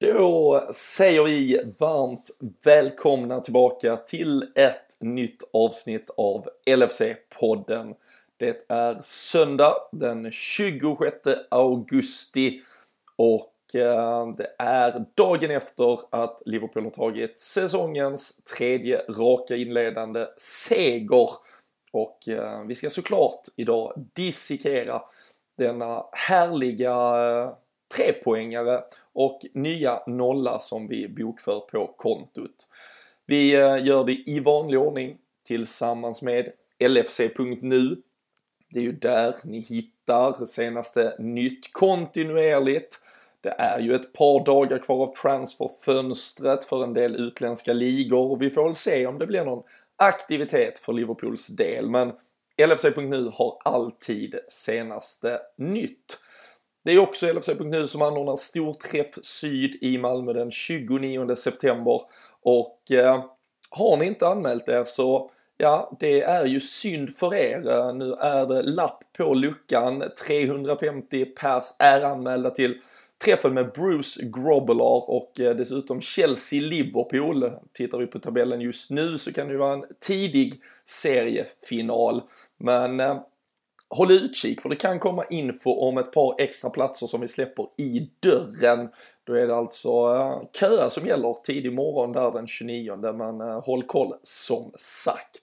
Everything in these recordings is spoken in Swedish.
Då säger vi varmt välkomna tillbaka till ett nytt avsnitt av LFC-podden. Det är söndag den 26 augusti och eh, det är dagen efter att Liverpool har tagit säsongens tredje raka inledande seger. Och eh, vi ska såklart idag dissekera denna härliga eh, trepoängare och nya nolla som vi bokför på kontot. Vi eh, gör det i vanlig ordning tillsammans med LFC.nu. Det är ju där ni hittar senaste nytt kontinuerligt. Det är ju ett par dagar kvar av transferfönstret för en del utländska ligor och vi får väl se om det blir någon aktivitet för Liverpools del. Men LFC.nu har alltid senaste nytt. Det är också LFC.nu som anordnar Storträff Syd i Malmö den 29 september och eh, har ni inte anmält er så ja, det är ju synd för er. Eh, nu är det lapp på luckan. 350 pers är anmälda till träffen med Bruce Grobbelaar och eh, dessutom Chelsea-Liverpool. Tittar vi på tabellen just nu så kan det ju vara en tidig seriefinal. Men eh, håll utkik för det kan komma info om ett par extra platser som vi släpper i dörren. Då är det alltså eh, kö köa som gäller tidig morgon där den 29 men eh, håll koll som sagt.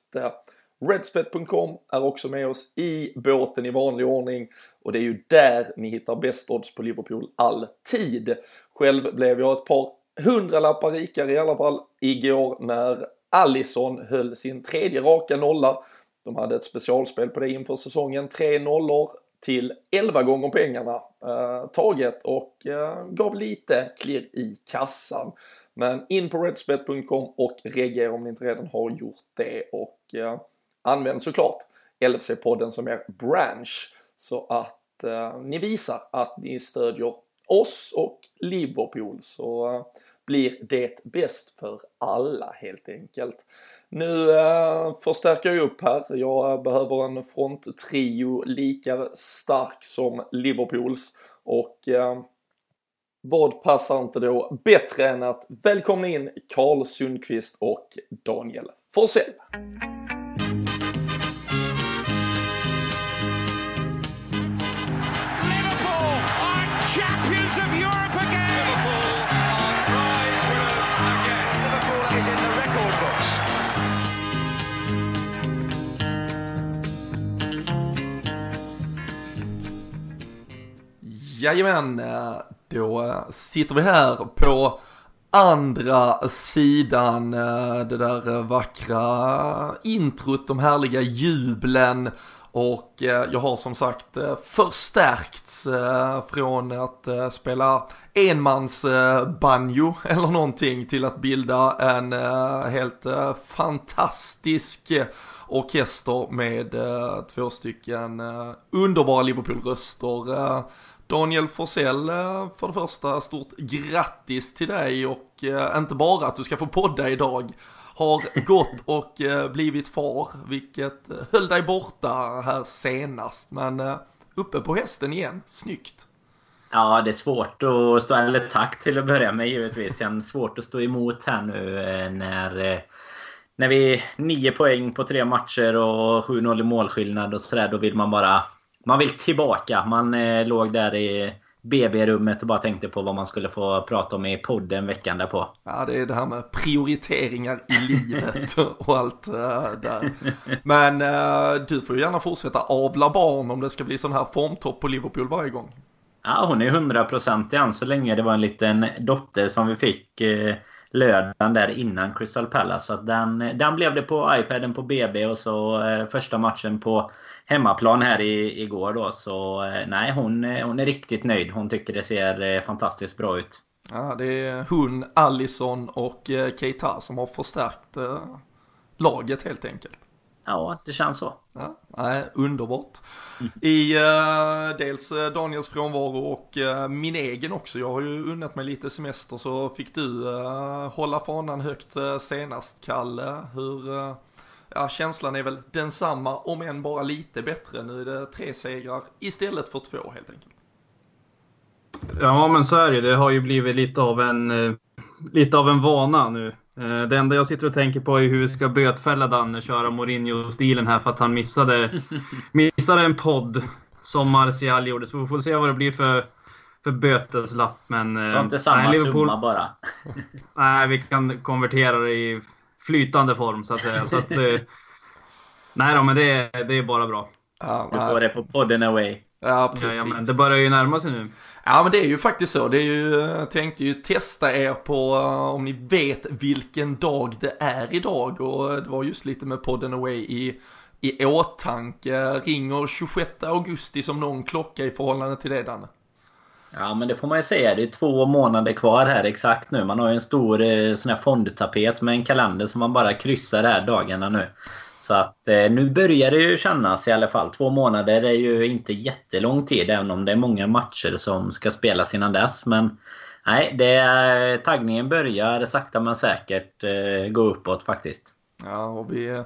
Redspet.com är också med oss i båten i vanlig ordning och det är ju där ni hittar bäst odds på Liverpool alltid. Själv blev jag ett par hundralappar rikare i alla fall igår när Allison höll sin tredje raka nolla de hade ett specialspel på det inför säsongen. Tre nollor till 11 gånger pengarna eh, taget och eh, gav lite klirr i kassan. Men in på redspet.com och reagera om ni inte redan har gjort det och eh, använd såklart LFC-podden som er branch så att eh, ni visar att ni stödjer oss och Liverpool så eh, blir det bäst för alla helt enkelt. Nu eh, förstärker jag upp här. Jag behöver en fronttrio lika stark som Liverpools och eh, vad passar inte då bättre än att välkomna in Karl Sundqvist och Daniel Forsell. Jajamän, eh, då eh, sitter vi här på andra sidan eh, det där vackra introt, de härliga jublen. Och jag har som sagt förstärkts från att spela enmans banjo eller någonting till att bilda en helt fantastisk orkester med två stycken underbara Liverpool-röster Daniel Forsell, eh, för det första stort grattis till dig och eh, inte bara att du ska få podda idag har gått och eh, blivit far, vilket höll dig borta här senast, men uppe på hästen igen, snyggt. Ja, det är svårt att stå, eller tack till att börja med givetvis. Det är svårt att stå emot här nu när, när vi är nio poäng på tre matcher och 7-0 i målskillnad och sådär. Då vill man bara man vill tillbaka. Man eh, låg där i BB-rummet och bara tänkte på vad man skulle få prata om i podden veckan därpå. Ja, det är det här med prioriteringar i livet och allt uh, där. Men uh, du får ju gärna fortsätta avla barn om det ska bli sån här formtopp på Liverpool varje gång. Ja, hon är 100% än så länge. Det var en liten dotter som vi fick uh, lördagen där innan Crystal Palace. Så att den, den blev det på iPaden på BB och så eh, första matchen på hemmaplan här i, igår då. Så eh, nej, hon, eh, hon är riktigt nöjd. Hon tycker det ser eh, fantastiskt bra ut. Ja, det är hon, Allison och eh, Keita som har förstärkt eh, laget helt enkelt. Ja, det känns så. Ja, nej, underbart. I uh, dels uh, Daniels frånvaro och uh, min egen också. Jag har ju unnat mig lite semester så fick du hålla fanan högt senast, Kalle. Hur, ja känslan är väl densamma om än bara lite bättre. Nu är det tre segrar istället för två helt enkelt. Ja, men så är det Det har ju blivit lite av en, eh, lite av en vana nu. Eh, det enda jag sitter och tänker på är hur vi ska bötfälla Danne köra Mourinho-stilen här för att han missade, missade en podd som Martial gjorde. Så vi får se vad det blir för, för böteslapp. Men, Ta inte samma nej, Liverpool, summa bara. nej, vi kan konvertera det i flytande form så att säga. Så att, nej då, men det, det är bara bra. Ja, du får det på podden away. Ja, precis. Ja, men det börjar ju närma sig nu. Ja, men det är ju faktiskt så. Det är ju, jag tänkte ju testa er på eh, om ni vet vilken dag det är idag och det var just lite med podden away i i åtanke. Ringer 26 augusti som någon klocka i förhållande till det Danne? Ja men det får man ju säga. Det är två månader kvar här exakt nu. Man har ju en stor eh, sån här fondtapet med en kalender som man bara kryssar här dagarna nu. Så att eh, nu börjar det ju kännas i alla fall. Två månader är ju inte jättelång tid även om det är många matcher som ska spelas innan dess. Men nej, det är, taggningen börjar sakta men säkert eh, gå uppåt faktiskt. Ja, och vi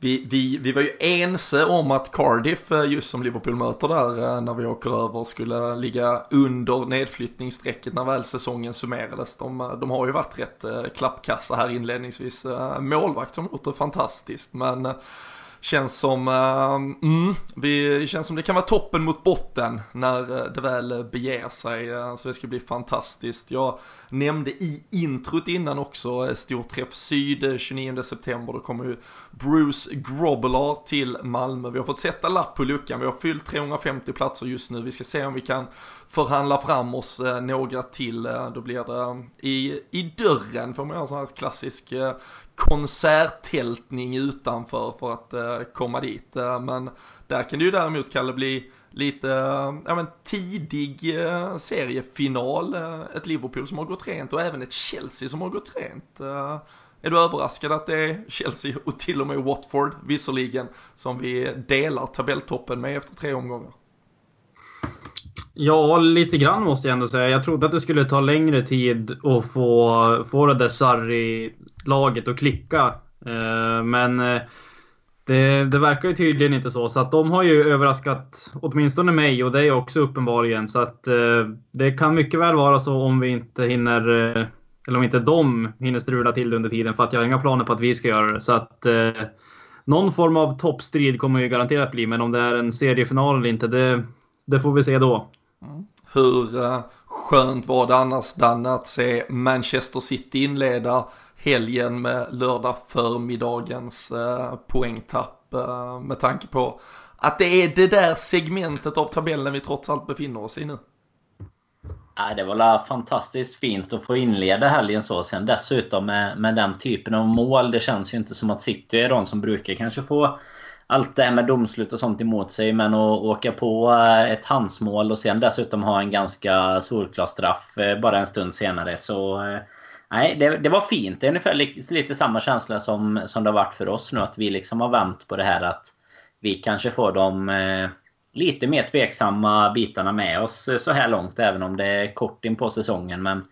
vi, vi, vi var ju ense om att Cardiff, eh, just som Liverpool möter där eh, när vi åker över, skulle ligga under nedflyttningsstrecket när väl säsongen summerades. De, eh, de har ju varit rätt klappkassa här inledningsvis. Målvakt som gjort det fantastiskt, men Känns som, uh, mm, vi, känns som det kan vara toppen mot botten när eh, det väl beger sig. Eh, så det ska bli fantastiskt. Jag nämnde i introt innan också storträff syd 29 september. Då kommer ju Bruce Grobbler till Malmö. Vi har fått sätta lapp på luckan. Vi har fyllt 350 platser just nu. Vi ska se om vi kan förhandla fram oss eh, några till. Eh, då blir det eh, i, i dörren får man göra en sån här klassisk konserttältning utanför för att komma dit. Men där kan det ju däremot Kalle bli lite, ja men tidig seriefinal. ett Liverpool som har gått rent och även ett Chelsea som har gått rent. är du överraskad att det är Chelsea och till och med Watford visserligen som vi delar tabelltoppen med efter tre omgångar? Ja, lite grann måste jag ändå säga. Jag trodde att det skulle ta längre tid att få, få det där Sarri-laget att klicka. Eh, men eh, det, det, verkar ju tydligen inte så. Så att de har ju överraskat åtminstone mig och dig också uppenbarligen. Så att eh, det kan mycket väl vara så om vi inte hinner, eller om inte de hinner strula till det under tiden. För att jag har inga planer på att vi ska göra det. Så att någon form av toppstrid kommer ju garanterat bli. Men om det är en seriefinal eller inte, det, det får vi se då. Hur uh, skönt var det annars Danne att se Manchester City inleda helgen med lördag förmiddagens uh, poängtapp uh, med tanke på att det är det där segmentet av tabellen vi trots allt befinner oss i nu. Ja, det var fantastiskt fint att få inleda helgen så. Sen dessutom med, med den typen av mål. Det känns ju inte som att City är de som brukar kanske få allt det här med domslut och sånt emot sig. Men att åka på eh, ett handsmål och sen dessutom ha en ganska solklar straff eh, bara en stund senare. Så eh, nej, det, det var fint. Det är ungefär lite, lite samma känsla som, som det har varit för oss nu. Att vi liksom har vänt på det här att vi kanske får de eh, lite mer tveksamma bitarna med oss så här långt. Även om det är kort in på säsongen. Men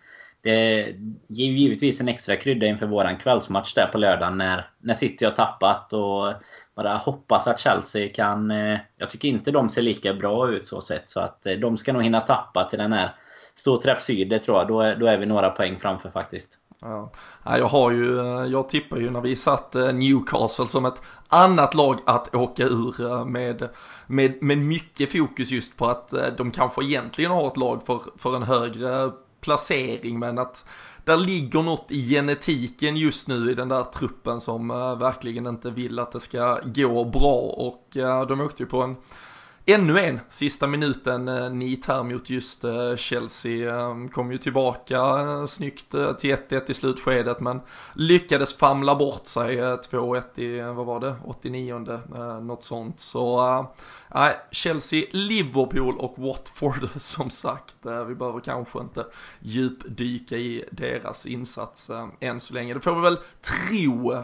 det ger ju givetvis en extra krydda inför våran kvällsmatch där på lördagen när, när City har tappat. Och bara hoppas att Chelsea kan... Eh, jag tycker inte de ser lika bra ut så sett. Så att eh, de ska nog hinna tappa till den här storträff syd, det tror jag. Då är, då är vi några poäng framför faktiskt. Ja. Jag har ju, eh, jag tippar ju när vi satt Newcastle som ett annat lag att åka ur med, med, med mycket fokus just på att de kanske egentligen har ett lag för, för en högre placering men att där ligger något i genetiken just nu i den där truppen som eh, verkligen inte vill att det ska gå bra. Och eh, de åkte ju på en Ännu en sista minuten eh, nit här mot just eh, Chelsea. Eh, kom ju tillbaka snyggt till 1-1 i slutskedet men lyckades famla bort sig 2-1 i, vad var det, 89 något sånt. Så äh, Chelsea, Liverpool och Watford som sagt. vi behöver kanske inte djupdyka i deras insats än så länge. Det får vi väl tro.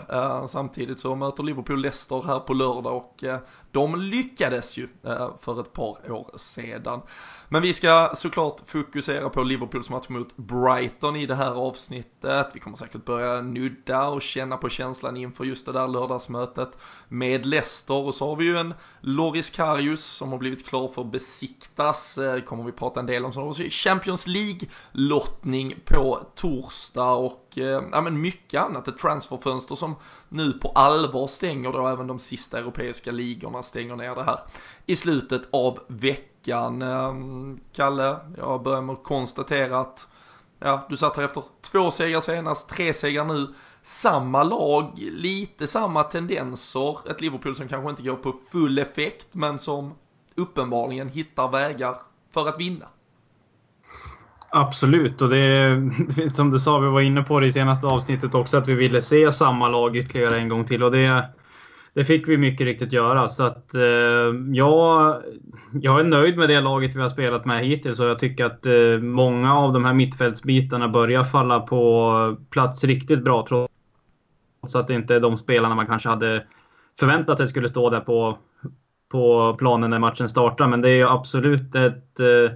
samtidigt så möter Liverpool Leicester här på lördag och de lyckades ju eh, för ett par år sedan. Men vi ska såklart fokusera på Liverpools match mot Brighton i det här avsnittet. Vi kommer säkert börja nudda och känna på känslan inför just det där lördagsmötet med Leicester. Och så har vi ju en Loris Karius som har blivit klar för att besiktas. Det kommer vi prata en del om. Så har vi Champions League-lottning på torsdag och Eh, ja, men mycket annat. Ett transferfönster som nu på allvar stänger då även de sista europeiska ligorna stänger ner det här i slutet av veckan. Ehm, Kalle, jag börjar med att konstatera att ja, du satt här efter två segrar senast, tre segrar nu. Samma lag, lite samma tendenser. Ett Liverpool som kanske inte går på full effekt men som uppenbarligen hittar vägar för att vinna. Absolut, och det som du sa, vi var inne på det i senaste avsnittet också, att vi ville se samma lag ytterligare en gång till. Och det, det fick vi mycket riktigt göra. Så att eh, jag, jag är nöjd med det laget vi har spelat med hittills och jag tycker att eh, många av de här mittfältsbitarna börjar falla på plats riktigt bra. Trots att det inte är de spelarna man kanske hade förväntat sig skulle stå där på, på planen när matchen startar. Men det är absolut ett eh,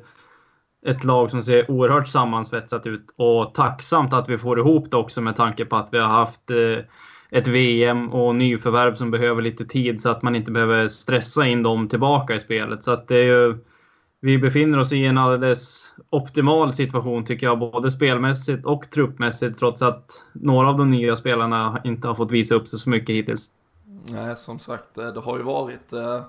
ett lag som ser oerhört sammansvetsat ut och tacksamt att vi får ihop det också med tanke på att vi har haft eh, ett VM och nyförvärv som behöver lite tid så att man inte behöver stressa in dem tillbaka i spelet. Så att det är ju, vi befinner oss i en alldeles optimal situation tycker jag, både spelmässigt och truppmässigt trots att några av de nya spelarna inte har fått visa upp sig så mycket hittills. Nej, som sagt, eh, det har ju varit eh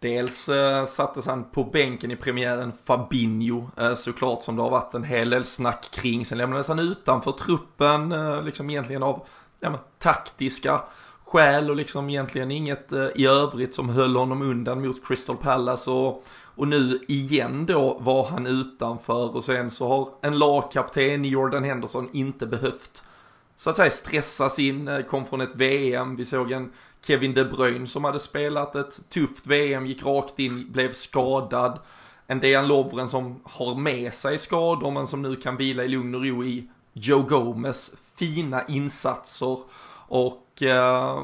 Dels eh, sattes han på bänken i premiären Fabinho eh, såklart som det har varit en hel del snack kring. Sen lämnades han utanför truppen eh, liksom egentligen av ja, men, taktiska skäl och liksom egentligen inget eh, i övrigt som höll honom undan mot Crystal Palace och, och nu igen då var han utanför och sen så har en lagkapten Jordan Henderson inte behövt så att säga stressas in, eh, kom från ett VM, vi såg en Kevin De Bruyne som hade spelat ett tufft VM, gick rakt in, blev skadad. En Dejan Lovren som har med sig skador men som nu kan vila i lugn och ro i Joe Gomez fina insatser. Och eh,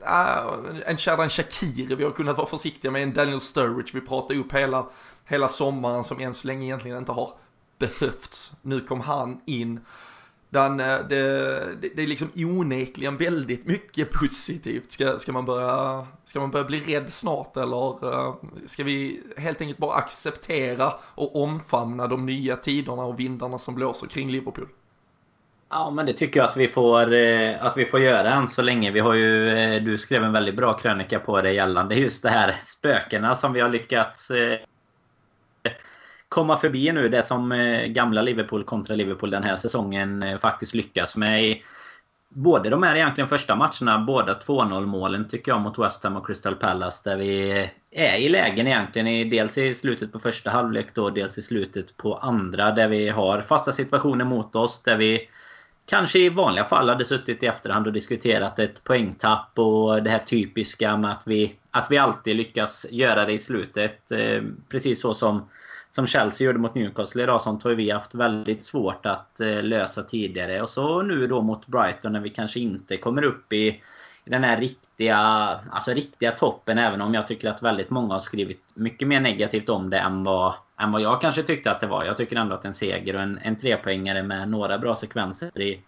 eh en Shadan Shakiri, vi har kunnat vara försiktiga med en Daniel Sturridge. Vi pratade upp hela, hela sommaren som än så länge egentligen inte har behövts. Nu kom han in. Den, eh, det, det, det är liksom onekligen väldigt mycket positivt. Ska, ska, man börja, ska man börja bli rädd snart eller eh, ska vi helt enkelt bara acceptera och omfamna de nya tiderna och vindarna som blåser kring Liverpool? Ja, men det tycker jag att vi får, eh, att vi får göra än så länge. Vi har ju, du skrev en väldigt bra krönika på det gällande just det här spökena som vi har lyckats komma förbi nu. Det som eh, gamla Liverpool kontra Liverpool den här säsongen eh, faktiskt lyckas med. Både de här egentligen första matcherna, båda 2-0 målen tycker jag mot West Ham och Crystal Palace. Där vi är i lägen egentligen. Dels i slutet på första halvlek då, dels i slutet på andra. Där vi har fasta situationer mot oss. Där vi kanske i vanliga fall hade suttit i efterhand och diskuterat ett poängtapp och det här typiska med att vi, att vi alltid lyckas göra det i slutet. Eh, precis så som som Chelsea gjorde mot Newcastle idag. Sånt har vi haft väldigt svårt att eh, lösa tidigare. Och så nu då mot Brighton när vi kanske inte kommer upp i den här riktiga, alltså riktiga toppen. Även om jag tycker att väldigt många har skrivit mycket mer negativt om det än vad, än vad jag kanske tyckte att det var. Jag tycker ändå att en seger och en, en trepoängare med några bra sekvenser i,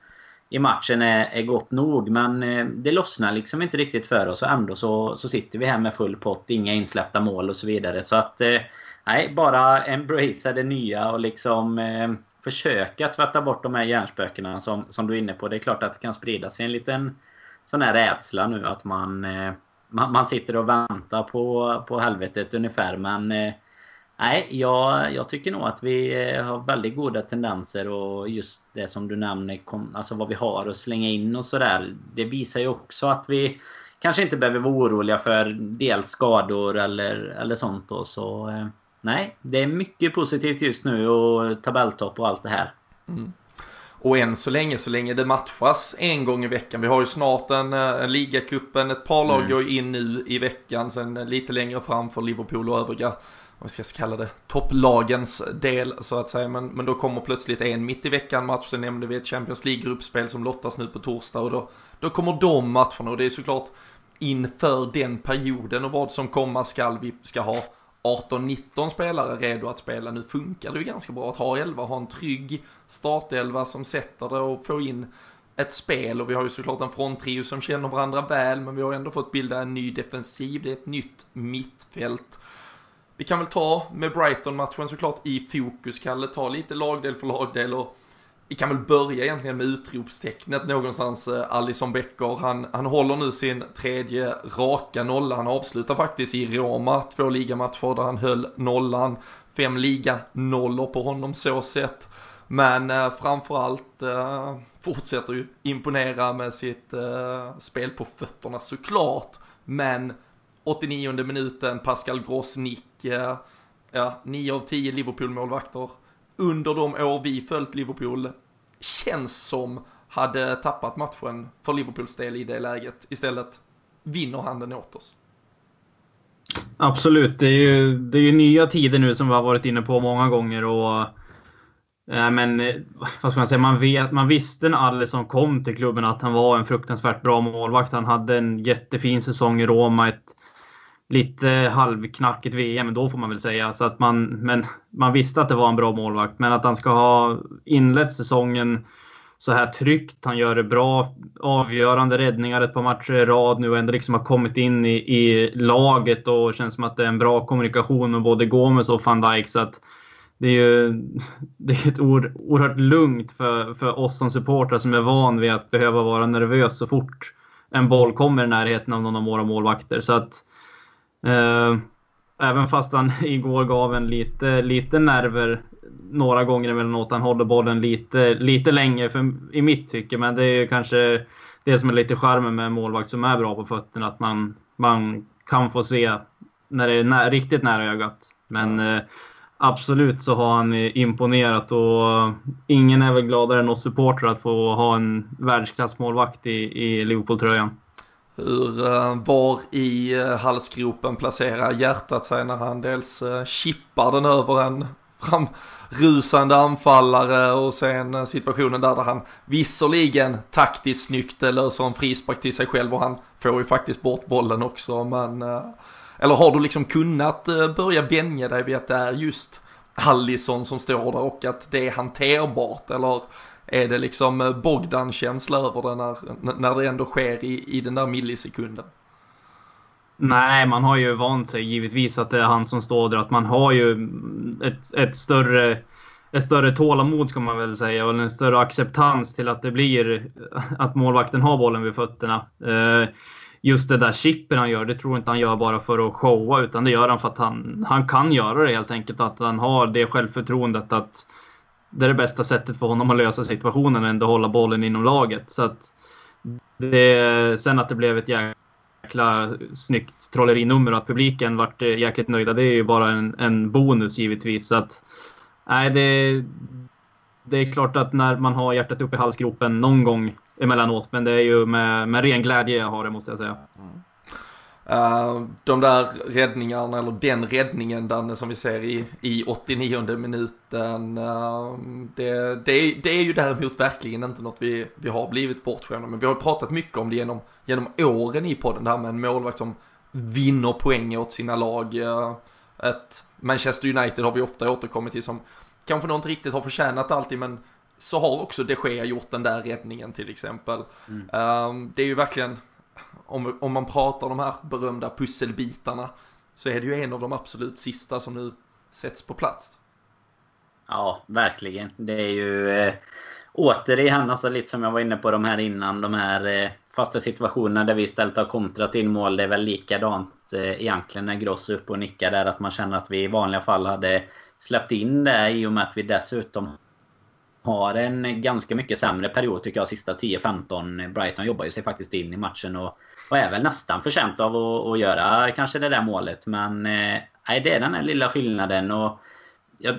i matchen är, är gott nog. Men eh, det lossnar liksom inte riktigt för oss och ändå så, så sitter vi här med full pott, inga insläppta mål och så vidare. Så att eh, Nej, bara embracea det nya och liksom eh, försöka tvätta bort de här hjärnspökena som, som du är inne på. Det är klart att det kan sprida sig en liten sån här rädsla nu att man, eh, man, man, sitter och väntar på, på helvetet ungefär. Men eh, nej, jag, jag tycker nog att vi eh, har väldigt goda tendenser och just det som du nämner, kom, alltså vad vi har att slänga in och sådär. Det visar ju också att vi kanske inte behöver vara oroliga för dels skador eller, eller sånt. Då, så eh, nej, det är mycket positivt just nu och tabelltopp och allt det här. Mm. Och än så länge, så länge det matchas en gång i veckan. Vi har ju snart en, eh, en ligacupen, ett par lag mm. går in nu i veckan, sen lite längre fram för Liverpool och övriga, vad ska jag kalla det, topplagens del så att säga. Men, men då kommer plötsligt en mitt i veckan match, sen nämnde vi ett Champions League-gruppspel som lottas nu på torsdag och då, då kommer de matcherna och det är såklart inför den perioden och vad som komma skall vi ska ha 18-19 spelare redo att spela. Nu funkar det ju ganska bra att ha 11, ha en trygg startelva som sätter det och få in ett spel och vi har ju såklart en fronttrio som känner varandra väl men vi har ändå fått bilda en ny defensiv, det är ett nytt mittfält. Vi kan väl ta med Brighton-matchen såklart i fokus, Kalle, ta lite lagdel för lagdel och vi kan väl börja egentligen med utropstecknet någonstans. Eh, Alison Becker, han, han håller nu sin tredje raka nolla. Han avslutar faktiskt i Roma två ligamatcher där han höll nollan. Fem liga-nollor på honom så sett. Men eh, framförallt eh, fortsätter ju imponera med sitt eh, spel på fötterna såklart. Men 89 minuten, Pascal Gross-nick, eh, ja, 9 av 10 Liverpool-målvakter under de år vi följt Liverpool känns som hade tappat matchen för Liverpools del i det läget. Istället vinner han den åt oss. Absolut, det är ju, det är ju nya tider nu som vi har varit inne på många gånger. och äh, men eh, vad ska man säga, man, vet, man visste när Alisson kom till klubben att han var en fruktansvärt bra målvakt. Han hade en jättefin säsong i Roma, ett lite halvknackigt VM då får man väl säga. Så att man, men man visste att det var en bra målvakt. Men att han ska ha inlett säsongen så här tryggt. Han gör det bra. Avgörande räddningar ett par matcher i rad nu och ändå liksom har kommit in i, i laget och känns som att det är en bra kommunikation med både Gomes och van Dijk. Så att det är ju det är ett oerhört lugnt för, för oss som supportrar som är van vid att behöva vara nervös så fort en boll kommer i närheten av någon av våra målvakter. Så att Eh, även fast han igår gav en lite, lite nerver några gånger emellanåt. Han håller bollen lite, lite länge för, i mitt tycke. Men det är kanske det som är lite charmen med en målvakt som är bra på fötterna. Att man, man kan få se när det är nä riktigt nära ögat. Men eh, absolut så har han imponerat och ingen är väl gladare än oss supportrar att få ha en världsklassmålvakt i, i Liverpool-tröjan hur eh, var i eh, halsgropen placerar hjärtat sig när han dels eh, chippar den över en framrusande anfallare och sen situationen där, där han visserligen taktiskt snyggt löser en frispark till sig själv och han får ju faktiskt bort bollen också men eller har du liksom kunnat börja vänja dig vid att det är just Allison som står där och att det är hanterbart eller är det liksom eh, Bogdan-känsla över det när, när det ändå sker i, i den där millisekunden? Nej, man har ju vant sig givetvis att det är han som står där. Att man har ju ett, ett större ett större tålamod ska man väl säga och en större acceptans till att det blir att målvakten har bollen vid fötterna. Eh, just det där chippen han gör, det tror jag inte han gör bara för att showa utan det gör han för att han, han kan göra det helt enkelt. Att han har det självförtroendet att det är det bästa sättet för honom att lösa situationen än att hålla bollen inom laget. Så att det, sen att det blev ett jäkla snyggt trollerinummer och att publiken vart eh, jäkligt nöjda, det är ju bara en, en bonus givetvis. Så att, nej, det, det är klart att när man har hjärtat upp i halsgropen någon gång emellanåt, men det är ju med, med ren glädje jag har det måste jag säga. Mm. Uh, de där räddningarna, eller den räddningen Danne som vi ser i, i 89 minuten. Uh, det, det, det, är ju däremot verkligen inte något vi, vi har blivit bortskämda men vi har pratat mycket om det genom, genom åren i podden. Det här med en målvakt som vinner poäng åt sina lag. Uh, ett Manchester United har vi ofta återkommit till som kanske inte riktigt har förtjänat alltid men så har också de Gea gjort den där räddningen till exempel. Mm. det är ju verkligen om, om man pratar de här berömda pusselbitarna så är det ju en av de absolut sista som nu sätts på plats. Ja, verkligen. Det är ju eh, återigen, alltså lite som jag var inne på de här innan, de här eh, fasta situationerna där vi istället har kontrat in mål. Det är väl likadant eh, egentligen när Gross är uppe och nickar där, att man känner att vi i vanliga fall hade släppt in det i och med att vi dessutom har en ganska mycket sämre period tycker jag, sista 10-15. Brighton jobbar ju sig faktiskt in i matchen och, och är väl nästan förtjänt av att, att göra kanske det där målet. Men eh, nej, det är den här lilla skillnaden. och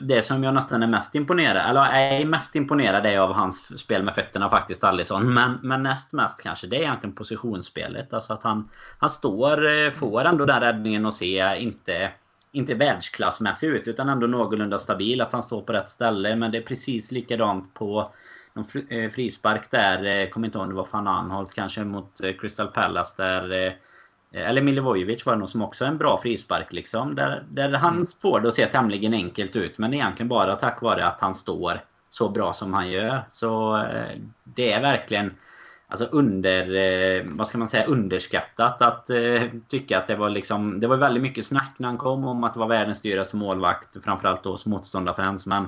det som jag nästan är mest imponerad eller är mest imponerad är av hans spel med fötterna faktiskt, Alisson. Men, men näst mest kanske, det är egentligen positionsspelet. Alltså att han, han står, eh, får ändå den räddningen och se inte inte världsklassmässig ut utan ändå någorlunda stabil. Att han står på rätt ställe. Men det är precis likadant på någon eh, frispark där. Eh, kommer inte ihåg om det var van Anholt kanske mot eh, Crystal Palace där eller Milivojevic var det nog som också är en bra frispark liksom. Där, där han mm. får det att se tämligen enkelt ut. Men egentligen bara tack vare att han står så bra som han gör. Så det är verkligen alltså under, eh, vad ska man säga, underskattat att eh, tycka att det var liksom, det var väldigt mycket snack när han kom om att det var världens dyraste målvakt, framförallt då hos motståndarfans. Men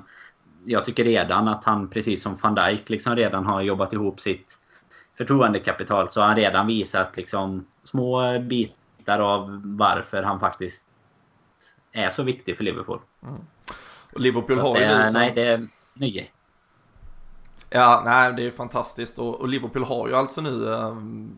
jag tycker redan att han, precis som van Dijk, liksom redan har jobbat ihop sitt förtroendekapital. Så har han redan visat liksom små bitar av varför han faktiskt är så viktig för Liverpool. Mm. Liverpool har ju nu... Nej, det är nio. Ja, nej, det är fantastiskt och, och, Liverpool har ju alltså nu eh,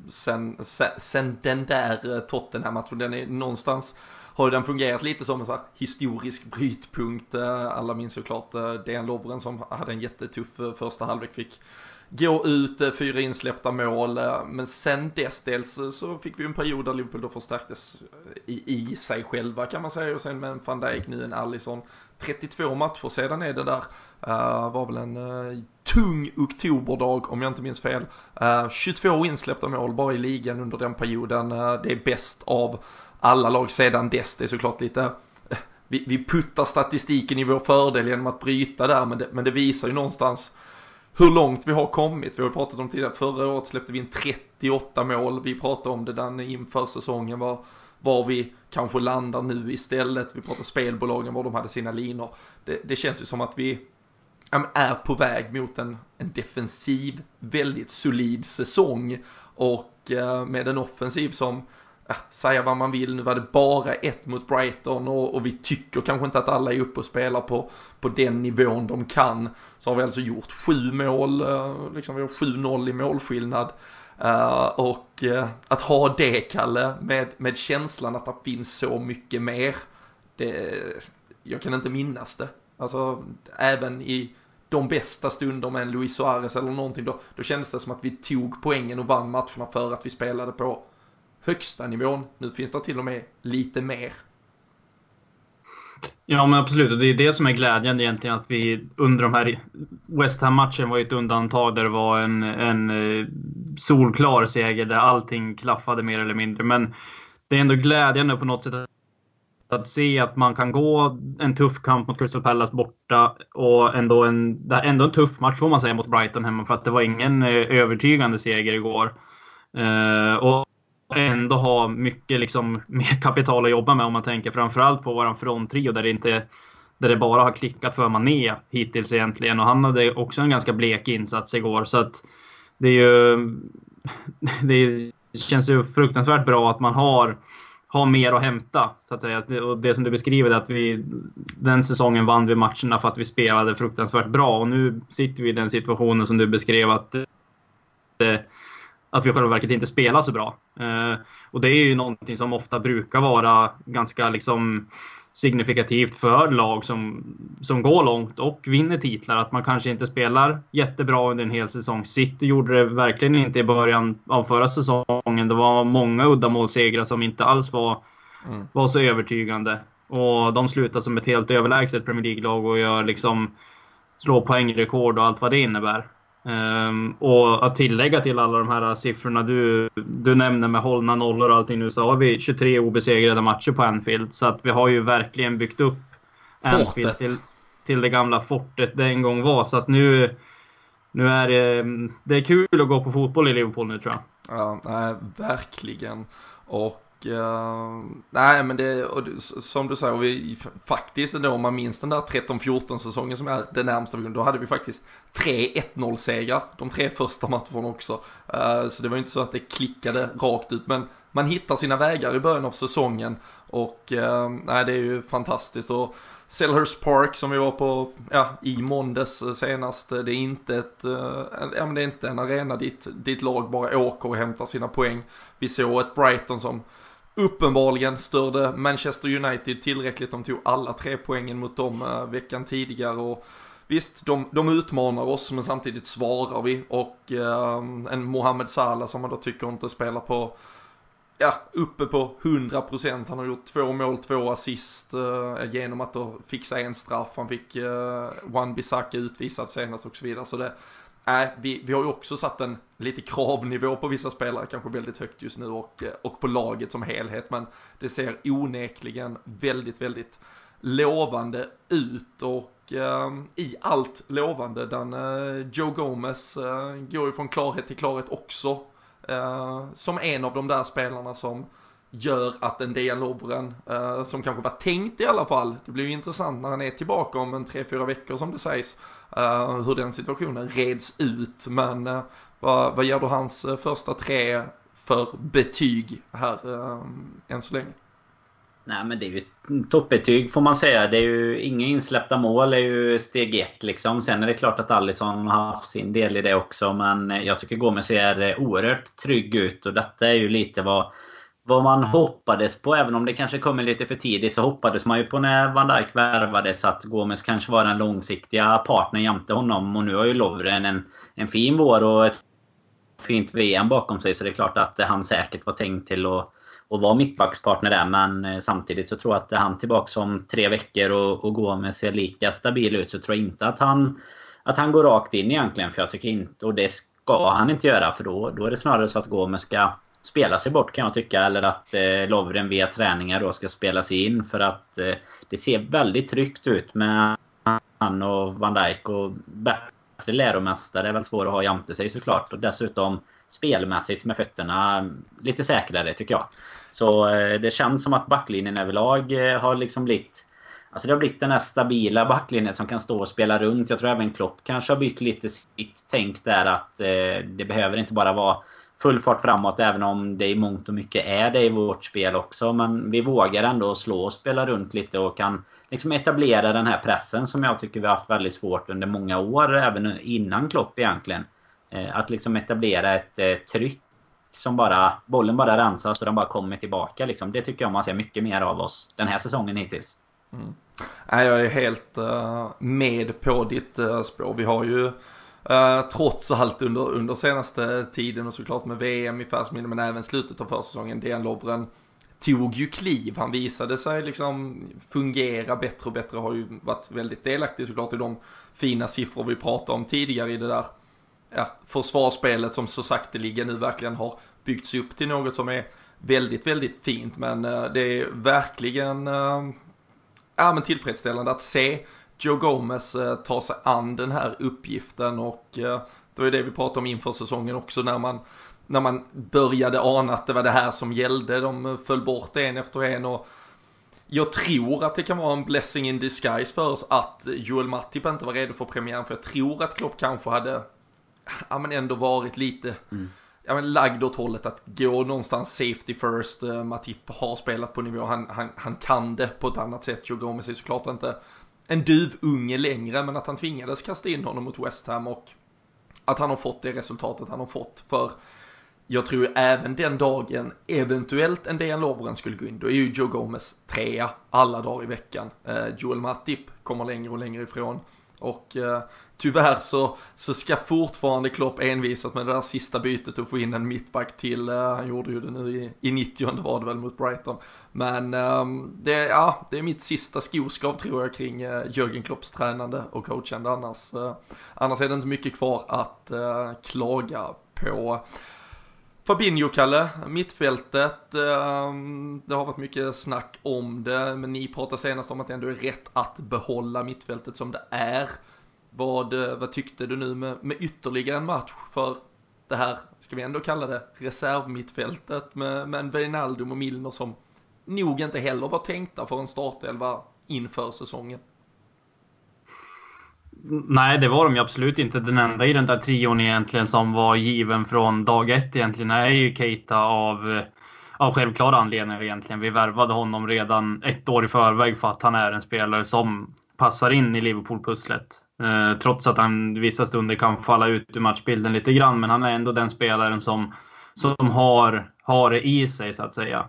sen, sen, sen, den där eh, Tottenham-matchen, den är någonstans har den fungerat lite som en så historisk brytpunkt. Eh, alla minns såklart eh, Dejan Lovren som hade en jättetuff eh, första halvlek, fick gå ut, eh, fyra insläppta mål. Eh, men sen dess dels eh, så fick vi en period där Liverpool då förstärktes i, i sig själva kan man säga. Och sen med en van Dijk, nu en Allison. 32 matcher sedan är det där. Uh, var väl en uh, tung oktoberdag om jag inte minns fel. Uh, 22 insläppta mål bara i ligan under den perioden. det är bäst av alla lag sedan dess. Det är såklart lite vi, vi puttar statistiken i vår fördel genom att bryta där, men det, men det visar ju någonstans hur långt vi har kommit. Vi har pratat om tidigare, förra året släppte vi in 38 mål. Vi pratade om det där inför säsongen, var, var vi kanske landar nu istället. Vi pratade spelbolagen, var de hade sina linor. Det, det känns ju som att vi är på väg mot en, en defensiv, väldigt solid säsong. Och eh, med en offensiv som ja, säga vad man vill, nu var det bara ett mot Brighton och, och, vi tycker kanske inte att alla är uppe och spelar på, på den nivån de kan. Så har vi alltså gjort sju mål, eh, liksom vi har 7-0 i målskillnad. Uh, och uh, att ha det, Kalle, med, med känslan att det finns så mycket mer, det, jag kan inte minnas det. Alltså, även i de bästa stunder med en Luis Suarez eller någonting, då, då kändes det som att vi tog poängen och vann matcherna för att vi spelade på högsta nivån. Nu finns det till och med lite mer. Ja men absolut, och det är det som är glädjande egentligen att vi under de här West Ham-matchen var ju ett undantag där det var en, en eh, solklar seger där allting klaffade mer eller mindre. Men det är ändå glädjande på något sätt att se att man kan gå en tuff kamp mot Crystal Palace borta och ändå en, ändå en tuff match får man säga mot Brighton hemma för att det var ingen eh, övertygande seger igår. Uh, och ändå ha mycket liksom, mer kapital att jobba med om man tänker framförallt på våran fronttrio där det inte där det bara har klickat för Mané hittills egentligen. Och han hade också en ganska blek insats igår. Så att det är ju... Det känns ju fruktansvärt bra att man har, har mer att hämta. Så att säga. Och det som du beskriver, att vi den säsongen vann vi matcherna för att vi spelade fruktansvärt bra. Och nu sitter vi i den situationen som du beskrev att eh, att vi själva verket inte spelar så bra. Eh, och det är ju någonting som ofta brukar vara ganska liksom signifikativt för lag som, som går långt och vinner titlar. Att man kanske inte spelar jättebra under en hel säsong. City gjorde det verkligen inte i början av förra säsongen. Det var många uddamålssegrar som inte alls var, mm. var så övertygande. Och de slutar som ett helt överlägset Premier League-lag och gör liksom slår poängrekord och allt vad det innebär. Um, och att tillägga till alla de här siffrorna du, du nämner med hållna nollor och allting nu så har vi 23 obesegrade matcher på Anfield. Så att vi har ju verkligen byggt upp Anfield till, till det gamla fortet det en gång var. Så att nu, nu är det, det är kul att gå på fotboll i Liverpool nu tror jag. Ja, nej, verkligen. Och uh, nej men det, och som du säger, vi, faktiskt ändå om man minns den där 13-14 säsongen som är det närmsta vi då hade vi faktiskt tre 1-0 segrar de tre första matcherna också. Uh, så det var inte så att det klickade rakt ut, men man hittar sina vägar i början av säsongen och uh, nej det är ju fantastiskt. Och Selhurst Park som vi var på ja, i måndags senast, det är inte ett, ja, men det är inte en arena dit, dit lag bara åker och hämtar sina poäng. Vi såg ett Brighton som uppenbarligen störde Manchester United tillräckligt. De tog alla tre poängen mot dem eh, veckan tidigare och visst, de, de utmanar oss men samtidigt svarar vi och eh, en Mohamed Salah som man då tycker inte spelar på ja, uppe på 100%. Han har gjort två mål, två assist eh, genom att då fixa en straff. Han fick eh, Wan Bissaka utvisad senast och så vidare. Så det, äh, vi, vi har ju också satt en lite kravnivå på vissa spelare, kanske väldigt högt just nu och, eh, och på laget som helhet. Men det ser onekligen väldigt, väldigt lovande ut och eh, i allt lovande, den eh, Joe Gomez eh, går ju från klarhet till klarhet också. Eh, som en av de där spelarna som gör att en Dejan Lovren, eh, som kanske var tänkt i alla fall, det blir ju intressant när han är tillbaka om en tre fyra veckor som det sägs, eh, hur den situationen reds ut. Men eh, vad, vad ger du hans eh, första tre för betyg här eh, än så länge? Nej men det är ju toppbetyg får man säga. Det är ju inga insläppta mål, det är ju steg ett liksom. Sen är det klart att Alisson har haft sin del i det också. Men jag tycker Gomes ser eh, oerhört trygg ut och detta är ju lite vad vad man hoppades på, även om det kanske kommer lite för tidigt, så hoppades man ju på när Van Dijk värvades att Gomes kanske var den långsiktiga partnern jämte honom. Och nu har ju Lovren en, en fin vår och ett fint VM bakom sig. Så det är klart att han säkert var tänkt till att, och vara mittbackspartner där. Men eh, samtidigt så tror jag att han tillbaka om tre veckor och, och Gomes ser lika stabil ut. Så tror jag inte att han, att han går rakt in egentligen. För jag tycker inte, och det ska han inte göra. För då, då är det snarare så att Gomes ska spela sig bort kan jag tycka. Eller att eh, Lovren via träningar då ska spela sig in. För att eh, det ser väldigt tryggt ut med han och Van Dijk. Och bättre läromästare är väl svår att ha jämte sig såklart. Och dessutom spelmässigt med fötterna eh, lite säkrare tycker jag. Så eh, det känns som att backlinjen överlag eh, har liksom blivit Alltså det har blivit den här stabila backlinjen som kan stå och spela runt. Jag tror även Klopp kanske har bytt lite sitt tänk där att eh, det behöver inte bara vara full fart framåt även om det i mångt och mycket är det i vårt spel också. Men vi vågar ändå slå och spela runt lite och kan liksom etablera den här pressen som jag tycker vi har haft väldigt svårt under många år, även innan Klopp egentligen. Eh, att liksom etablera ett eh, tryck som bara... Bollen bara rensas och den bara kommer tillbaka liksom. Det tycker jag man ser mycket mer av oss den här säsongen hittills. Mm. Jag är helt eh, med på ditt spår. Vi har ju Uh, trots allt under, under senaste tiden och såklart med VM i färsminne men även slutet av försäsongen, Dejan Lovren tog ju kliv. Han visade sig liksom fungera bättre och bättre. Har ju varit väldigt delaktig såklart i de fina siffror vi pratade om tidigare i det där ja, försvarsspelet som så sakteliga nu verkligen har byggts upp till något som är väldigt, väldigt fint. Men uh, det är verkligen uh, ja, men tillfredsställande att se Joe Gomez eh, tar sig an den här uppgiften och eh, det var det vi pratade om inför säsongen också när man, när man började ana att det var det här som gällde. De föll bort en efter en och jag tror att det kan vara en blessing in disguise för oss att Joel Matip inte var redo för premiären för jag tror att Klopp kanske hade ja, men ändå varit lite mm. ja, men lagd åt hållet att gå någonstans safety first. Eh, Matip har spelat på nivå, han, han, han kan det på ett annat sätt. Joe Gomez är såklart inte en duvunge längre, men att han tvingades kasta in honom mot West Ham och att han har fått det resultatet han har fått. För jag tror ju även den dagen eventuellt en Dejan Lovren skulle gå in, då är ju Joe Gomez trea alla dagar i veckan. Eh, Joel Matip kommer längre och längre ifrån. Och eh, tyvärr så, så ska fortfarande Klopp envisas med det där sista bytet och få in en mittback till. Eh, han gjorde ju det nu i, i 90 var det väl mot Brighton. Men eh, det, ja, det är mitt sista skoskav tror jag kring eh, Jörgen Klopps tränande och coachande annars. Eh, annars är det inte mycket kvar att eh, klaga på. Fabinho, Kalle, mittfältet. Ehm, det har varit mycket snack om det, men ni pratade senast om att det ändå är rätt att behålla mittfältet som det är. Vad, eh, vad tyckte du nu med, med ytterligare en match för det här, ska vi ändå kalla det, reservmittfältet med, med en Wijnaldum och Milner som nog inte heller var tänkta för en startelva inför säsongen. Nej, det var de ju absolut inte. Den enda i den där trion egentligen som var given från dag ett egentligen är ju Keita av, eh, av självklara anledningar egentligen. Vi värvade honom redan ett år i förväg för att han är en spelare som passar in i Liverpool-pusslet. Eh, trots att han vissa stunder kan falla ut ur matchbilden lite grann, men han är ändå den spelaren som, som har, har det i sig så att säga.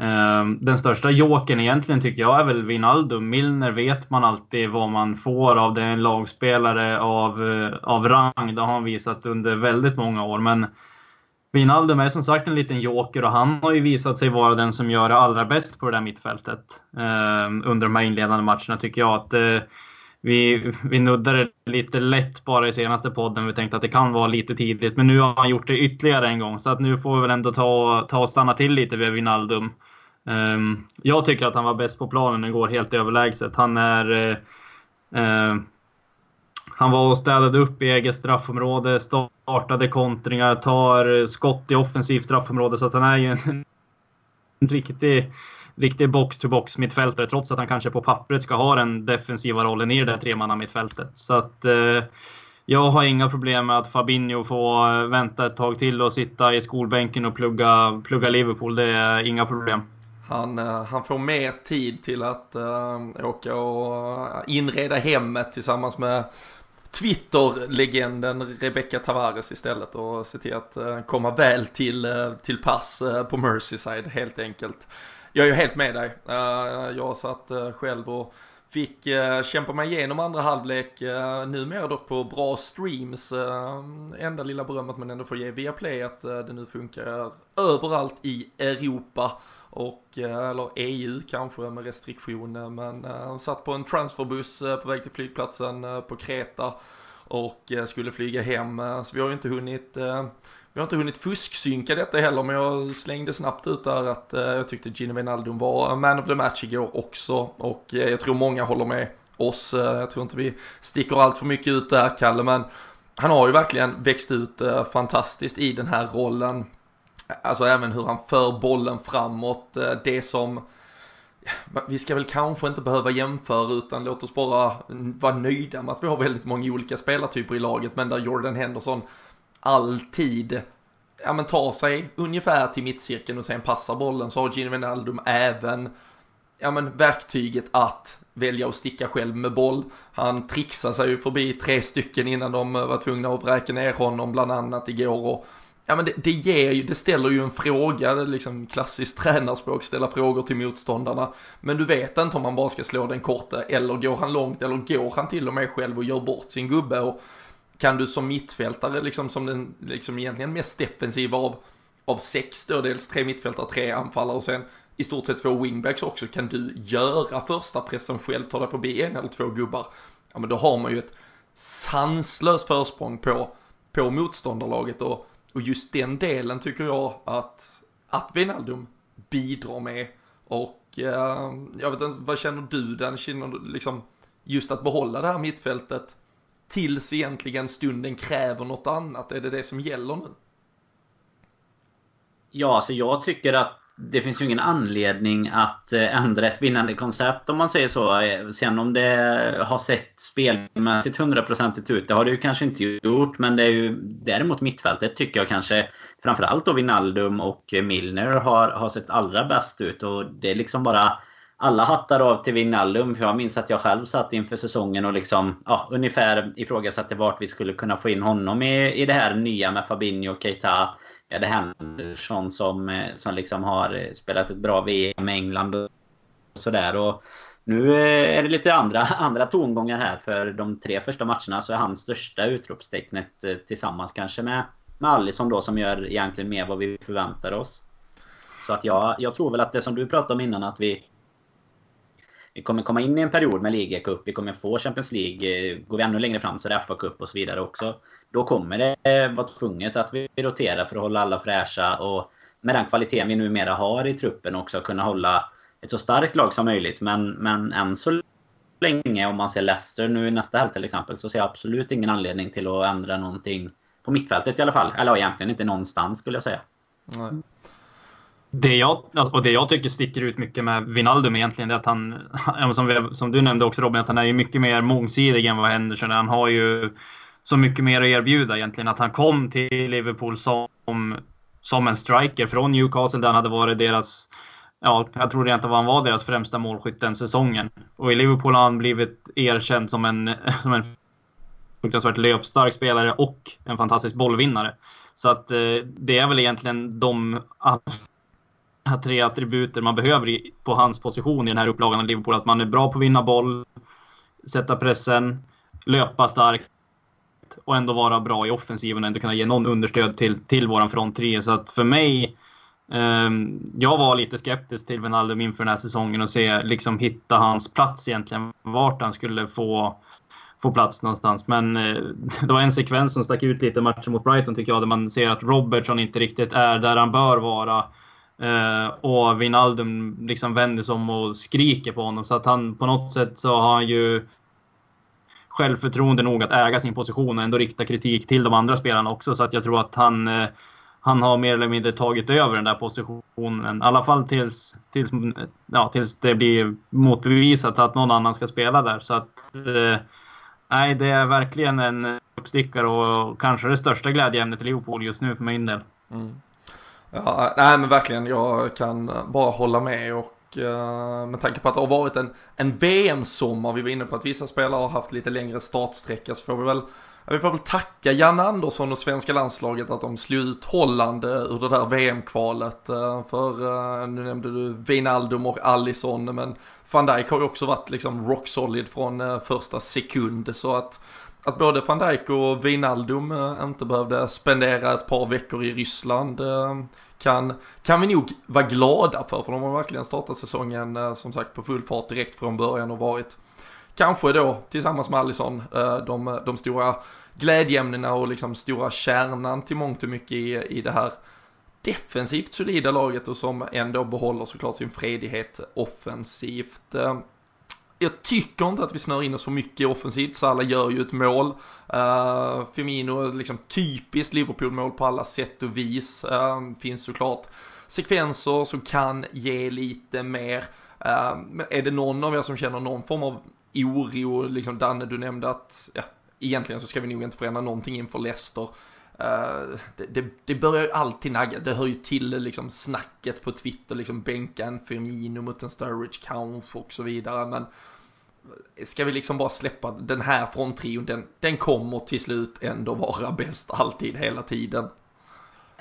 Ehm, den största joken egentligen tycker jag är väl Wijnaldum. Milner vet man alltid vad man får av. Det är en lagspelare av, eh, av rang. Det har han visat under väldigt många år. Men Wijnaldum är som sagt en liten joker och han har ju visat sig vara den som gör det allra bäst på det där mittfältet. Eh, under de här inledande matcherna tycker jag. att eh, vi, vi nuddade lite lätt bara i senaste podden. Vi tänkte att det kan vara lite tidigt, men nu har han gjort det ytterligare en gång. Så att nu får vi väl ändå ta, ta och stanna till lite vid Wijnaldum. Um, jag tycker att han var bäst på planen igår, helt överlägset. Han är... Uh, uh, han var och städade upp i eget straffområde, startade kontringar, tar skott i offensivt straffområde. Så att han är ju en, en riktig riktig box-to-box mittfältare trots att han kanske på pappret ska ha den defensiva rollen i det där tremannamittfältet. Så att eh, jag har inga problem med att Fabinho får eh, vänta ett tag till och sitta i skolbänken och plugga, plugga Liverpool. Det är inga problem. Han, eh, han får mer tid till att uh, åka och inreda hemmet tillsammans med Twitter-legenden Rebecca Tavares istället och se till att uh, komma väl till, uh, till pass på Merseyside helt enkelt jag är ju helt med dig. Eh, jag satt eh, själv och fick eh, kämpa mig igenom andra halvlek, numera dock på bra streams. enda lilla berömmet man ändå får ge via play att det nu funkar överallt i Europa och, eller EU kanske med restriktioner men satt på en transferbuss på väg till flygplatsen på Kreta och skulle flyga hem. Så vi har ju inte hunnit vi har inte hunnit fusksynka detta heller, men jag slängde snabbt ut där att eh, jag tyckte Gino Wijnaldum var man of the match igår också. Och eh, jag tror många håller med oss. Eh, jag tror inte vi sticker allt för mycket ut där, Kalle, men han har ju verkligen växt ut eh, fantastiskt i den här rollen. Alltså även hur han för bollen framåt, eh, det som vi ska väl kanske inte behöva jämföra utan låt oss bara vara nöjda med att vi har väldigt många olika spelartyper i laget men där Jordan Henderson alltid ja, men tar sig ungefär till mittcirkeln och sen passar bollen så har Gino Wijnaldum även ja, men verktyget att välja att sticka själv med boll. Han trixar sig ju förbi tre stycken innan de var tvungna att vräka ner honom bland annat igår och Ja men det, det ger ju, det ställer ju en fråga, det är liksom klassiskt tränarspråk, ställa frågor till motståndarna. Men du vet inte om han bara ska slå den korta eller går han långt eller går han till och med själv och gör bort sin gubbe. Och kan du som mittfältare, liksom som den liksom egentligen mest defensiva av, av sex då, dels tre mittfältare, tre anfallare och sen i stort sett två wingbacks också, kan du göra första pressen själv, ta dig förbi en eller två gubbar, ja men då har man ju ett sanslöst försprång på, på motståndarlaget och, och just den delen tycker jag att, att Wijnaldum bidrar med. Och eh, jag vet inte, vad känner du den, känner du liksom just att behålla det här mittfältet tills egentligen stunden kräver något annat? Är det det som gäller nu? Ja, alltså jag tycker att det finns ju ingen anledning att eh, ändra ett vinnande koncept om man säger så. Eh, sen om det har sett spelmässigt hundraprocentigt ut, det har det ju kanske inte gjort. Men det är ju däremot mittfältet tycker jag kanske framförallt då Vinaldum och Milner har, har sett allra bäst ut. Och det är liksom bara alla hattar av till Wijnaldum. För jag minns att jag själv satt inför säsongen och liksom ja, ungefär ifrågasatte vart vi skulle kunna få in honom i, i det här nya med Fabinho och Keita. Ja, det Henderson som, eh, som liksom har eh, spelat ett bra VM med England och sådär. Och nu eh, är det lite andra, andra tongångar här. För de tre första matcherna så är han största utropstecknet tillsammans kanske med, med Alisson då som gör egentligen mer vad vi förväntar oss. Så att jag, jag tror väl att det som du pratade om innan att vi vi kommer komma in i en period med ligacup. Vi kommer få Champions League. Eh, går vi ännu längre fram så är det FA-cup och så vidare också. Då kommer det eh, vara tvunget att vi roterar för att hålla alla fräscha och med den kvaliteten vi numera har i truppen också kunna hålla ett så starkt lag som möjligt. Men, men än så länge, om man ser Leicester nu i nästa helg till exempel, så ser jag absolut ingen anledning till att ändra någonting på mittfältet i alla fall. Eller egentligen inte någonstans skulle jag säga. Nej. Det jag, alltså, och det jag tycker sticker ut mycket med Vinaldum egentligen är att han, som, vi, som du nämnde också Robin, att han är mycket mer mångsidig än vad Henderson är. Han har ju så mycket mer att erbjuda egentligen. Att han kom till Liverpool som, som en striker från Newcastle där han hade varit deras, ja, jag tror inte han var deras främsta målskytt den säsongen. Och i Liverpool har han blivit erkänd som en, som en fruktansvärt löpstark spelare och en fantastisk bollvinnare. Så att eh, det är väl egentligen de tre attributer man behöver på hans position i den här upplagan av Liverpool. Att man är bra på att vinna boll, sätta pressen, löpa starkt och ändå vara bra i offensiven och ändå kunna ge någon understöd till, till våran front. Så att för mig eh, jag var lite skeptisk till Wijnaldum inför den här säsongen och se, liksom hitta hans plats egentligen. Vart han skulle få, få plats någonstans. Men eh, det var en sekvens som stack ut lite matchen mot Brighton tycker jag, där man ser att Robertson inte riktigt är där han bör vara. Eh, och Wijnaldum liksom vänder sig om och skriker på honom. Så att han på något sätt så har han ju självförtroende nog att äga sin position och ändå rikta kritik till de andra spelarna också. Så att jag tror att han, eh, han har mer eller mindre tagit över den där positionen. I alla fall tills, tills, ja, tills det blir motbevisat att någon annan ska spela där. Så att, eh, nej, det är verkligen en uppstickare och kanske det största glädjeämnet i Liverpool just nu för min del. Mm. Ja, nej men verkligen, jag kan bara hålla med och uh, med tanke på att det har varit en, en VM-sommar, vi var inne på att vissa spelare har haft lite längre startsträcka så får vi väl vi får väl tacka Jan Andersson och svenska landslaget att de slog ut Holland eh, ur det där VM-kvalet. Eh, för nu nämnde du Wijnaldum och Allison men van Dijk har ju också varit liksom rock solid från första sekund så att att både van Dijk och Wijnaldum eh, inte behövde spendera ett par veckor i Ryssland eh, kan, kan vi nog vara glada för, för de har verkligen startat säsongen eh, som sagt på full fart direkt från början och varit kanske då tillsammans med Allison de, de stora glädjeämnena och liksom stora kärnan till mångt och mycket i, i det här defensivt solida laget och som ändå behåller såklart sin fredighet offensivt. Jag tycker inte att vi snör in oss för mycket offensivt. Salah gör ju ett mål. Uh, Firmino liksom typiskt Liverpool-mål på alla sätt och vis. Uh, finns såklart sekvenser som kan ge lite mer. Uh, men är det någon av er som känner någon form av oro, liksom Danne du nämnde att ja, egentligen så ska vi nog inte förändra någonting inför Leicester. Uh, det, det, det, börjar ju alltid nagga, det hör ju till liksom snacket på Twitter, liksom bänka en Firmino mot en Sturridge kanske och så vidare. Men eh, ska vi liksom bara släppa den här fronttrion, den, den kommer till slut ändå vara bäst alltid, hela tiden.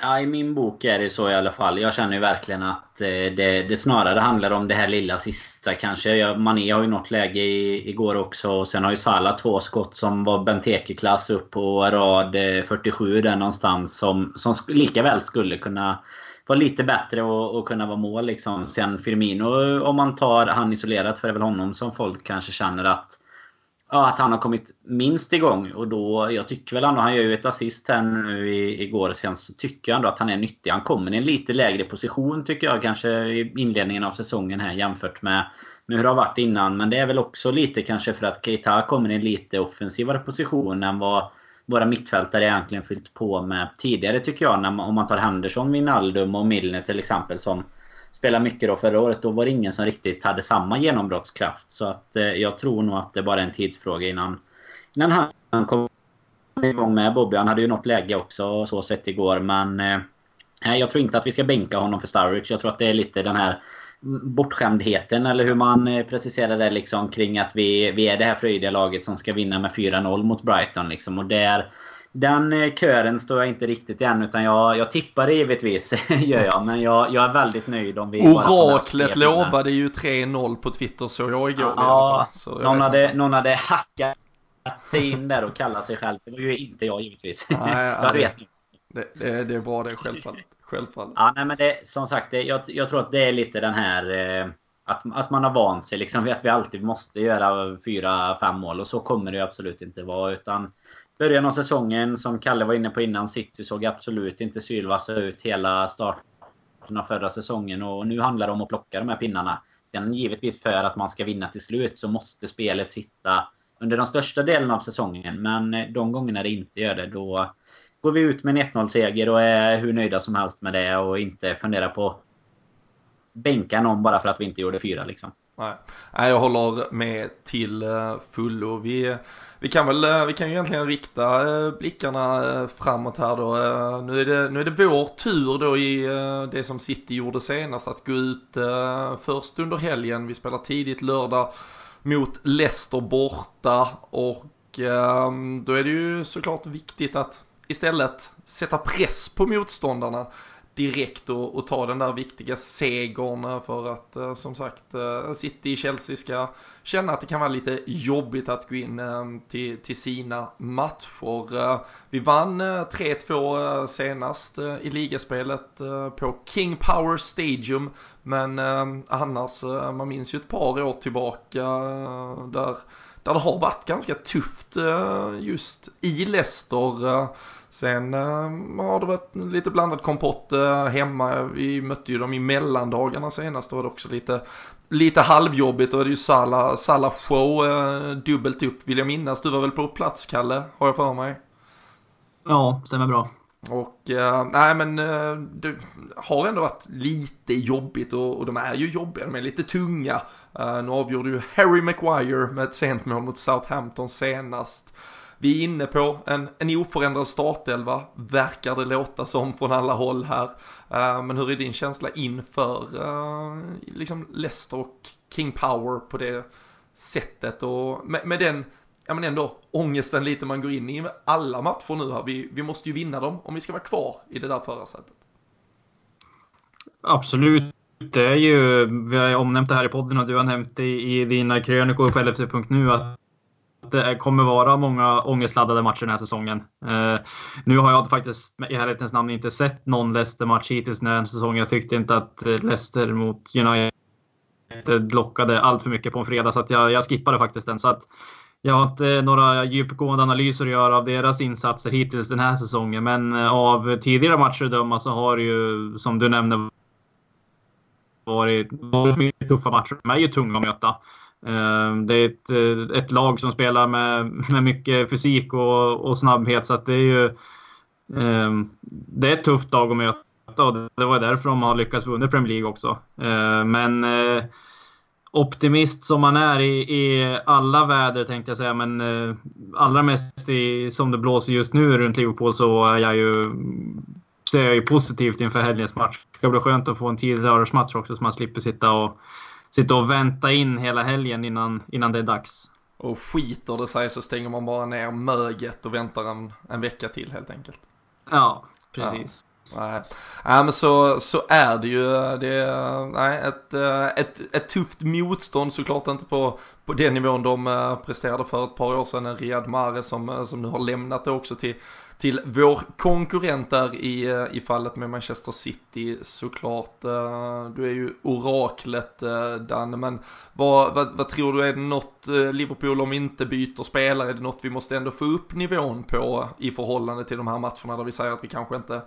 Ja, i min bok är det så i alla fall. Jag känner ju verkligen att eh, det, det snarare handlar om det här lilla sista kanske. Jag, Mané har ju något läge i, igår också. Och sen har ju Salah två skott som var Benteke-klass upp på rad eh, 47 där någonstans. Som, som lika väl skulle kunna vara lite bättre och, och, kunna vara mål liksom. Sen Firmino, om man tar han isolerat, för det är väl honom som folk kanske känner att Ja, att han har kommit minst igång. Och då, jag tycker väl ändå, han gör ju ett assist här nu igår. Sen så tycker jag ändå att han är nyttig. Han kommer i en lite lägre position tycker jag kanske i inledningen av säsongen här jämfört med, med hur det har varit innan. Men det är väl också lite kanske för att Keita kommer i en lite offensivare position än vad våra mittfältare egentligen fyllt på med tidigare tycker jag. När man, om man tar Henderson, Wijnaldum och Milner till exempel som spelade mycket då förra året. Då var det ingen som riktigt hade samma genombrottskraft. Så att eh, jag tror nog att det bara är en tidsfråga innan, innan han kom igång med Bobby. Han hade ju något läge också så sett igår. Men eh, jag tror inte att vi ska bänka honom för Sturridge. Jag tror att det är lite den här bortskämdheten eller hur man eh, preciserar det liksom kring att vi, vi är det här fröjdiga laget som ska vinna med 4-0 mot Brighton liksom. Och där, den eh, kören står jag inte riktigt i än utan jag, jag tippar det givetvis gör jag. Men jag, jag är väldigt nöjd om vi Oraklet lovade ju 3-0 på Twitter så jag igår ja, i fall. Någon, hade, någon hade hackat sig in där och kallat sig själv. Det var ju inte jag givetvis. Nej, jag vet det, det, det är bra det självfallet. Självfallet. Ja, nej, men det, som sagt, det, jag, jag tror att det är lite den här... Eh, att, att man har vant sig liksom vid att vi alltid måste göra fyra, fem mål. Och så kommer det absolut inte vara. Utan början av säsongen, som Kalle var inne på innan, City såg absolut inte sylvassa ut hela starten av förra säsongen. Och nu handlar det om att plocka de här pinnarna. Sen givetvis för att man ska vinna till slut så måste spelet sitta under den största delen av säsongen. Men eh, de gångerna det inte gör det, då går vi ut med en 1-0-seger och är hur nöjda som helst med det och inte funderar på bänka någon bara för att vi inte gjorde fyra liksom. Nej, jag håller med till eh, fullo. Vi, vi kan väl, eh, vi kan ju egentligen rikta eh, blickarna framåt här då. Nu är det, nu är det vår tur då i det som City gjorde senast att gå ut först under helgen. Vi spelar tidigt lördag mot Leicester borta och ehm, då är det ju såklart viktigt att istället sätta press på motståndarna direkt och, och ta den där viktiga segern för att eh, som sagt eh, City i Chelsea ska känna att det kan vara lite jobbigt att gå in eh, till, till sina matcher. Eh, vi vann eh, 3-2 eh, senast i ligaspelet på King Power Stadium men annars, man minns ju ett par år tillbaka där där det har varit ganska tufft eh, just i Leicester. Eh. Sen eh, har det varit lite blandad kompott hemma. Vi mötte ju dem i mellandagarna senast. Då var det också lite, lite halvjobbigt. Då är det ju Sala, show dubbelt upp vill jag minnas. Du var väl på plats Kalle, har jag för mig? Ja, stämmer bra. Och eh, nej men eh, det har ändå varit lite jobbigt och, och de är ju jobbiga, de är lite tunga. Eh, nu avgjorde ju Harry Maguire med ett sent mål mot Southampton senast. Vi är inne på en, en oförändrad startelva, verkar det låta som från alla håll här. Uh, men hur är din känsla inför uh, liksom Leicester och King Power på det sättet och med, med den ja men ändå ångesten lite man går in i alla matcher nu här. Vi, vi måste ju vinna dem om vi ska vara kvar i det där förarsätet. Absolut. Det är ju, vi har omnämnt det här i podden och du har nämnt det i dina krönikor på LFC.nu att det kommer vara många ångestladdade matcher den här säsongen. Uh, nu har jag faktiskt i ärlighetens namn inte sett någon Leicester-match hittills den här säsongen. Jag tyckte inte att Leicester mot United lockade allt för mycket på en fredag så att jag, jag skippade faktiskt den. Så att jag har inte några djupgående analyser att göra av deras insatser hittills den här säsongen. Men eh, av tidigare matcher att döma så har det ju, som du nämnde, varit, varit mycket tuffa matcher. De är ju tunga att möta. Eh, det är ett, eh, ett lag som spelar med, med mycket fysik och, och snabbhet så att det är ju det är ett tufft lag att möta och det var därför de har lyckats vinna Premier League också. Men optimist som man är i, i alla väder tänkte jag säga, men eh, allra mest i, som det blåser just nu runt Liverpool så är jag ju, ser jag ju positivt inför helgens match. Det ska bli skönt att få en tidig lördagsmatch också så man slipper sitta och sitta och vänta in hela helgen innan, innan det är dags. Och skiter det sig så stänger man bara ner möget och väntar en, en vecka till helt enkelt. Ja, precis. Ja. Nej. nej, men så, så är det ju. Det nej, ett, eh, ett, ett tufft motstånd såklart inte på, på den nivån de eh, presterade för ett par år sedan. En Riyad Mahrez som, eh, som nu har lämnat det också till till vår konkurrent där i, i fallet med Manchester City såklart. Du är ju oraklet Dan, Danne, men vad, vad, vad, tror du, är det något Liverpool om vi inte byter spelare, är det något vi måste ändå få upp nivån på i förhållande till de här matcherna där vi säger att vi kanske inte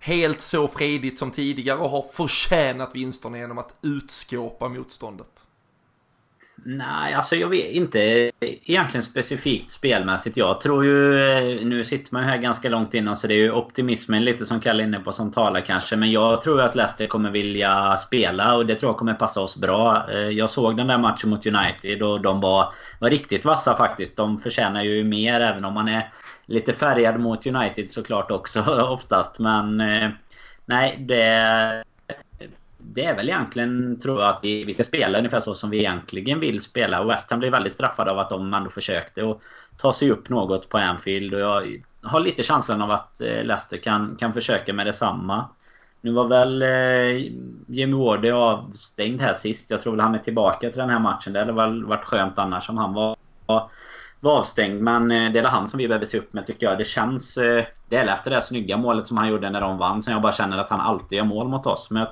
helt så fredigt som tidigare och har förtjänat vinsterna genom att utskåpa motståndet? Nej, alltså jag vet inte egentligen specifikt spelmässigt. Jag tror ju... Eh, nu sitter man ju här ganska långt innan så det är ju optimismen lite som Kalle är inne på som talar kanske. Men jag tror att Leicester kommer vilja spela och det tror jag kommer passa oss bra. Eh, jag såg den där matchen mot United och de var, var riktigt vassa faktiskt. De förtjänar ju mer även om man är lite färgad mot United såklart också oftast. Men eh, nej, det det är väl egentligen, tror jag, att vi, vi ska spela ungefär så som vi egentligen vill spela. Och West Ham blev väldigt straffade av att de ändå försökte att ta sig upp något på Anfield. Och jag har lite känslan av att eh, Leicester kan, kan försöka med detsamma. Nu var väl eh, Jimmy Ward avstängd här sist. Jag tror väl han är tillbaka till den här matchen. Det hade väl varit skönt annars om han var, var avstängd. Men eh, det är han som vi behöver se upp med tycker jag. Det känns... Eh, det är efter det snygga målet som han gjorde när de vann. Som jag bara känner att han alltid gör mål mot oss. Men jag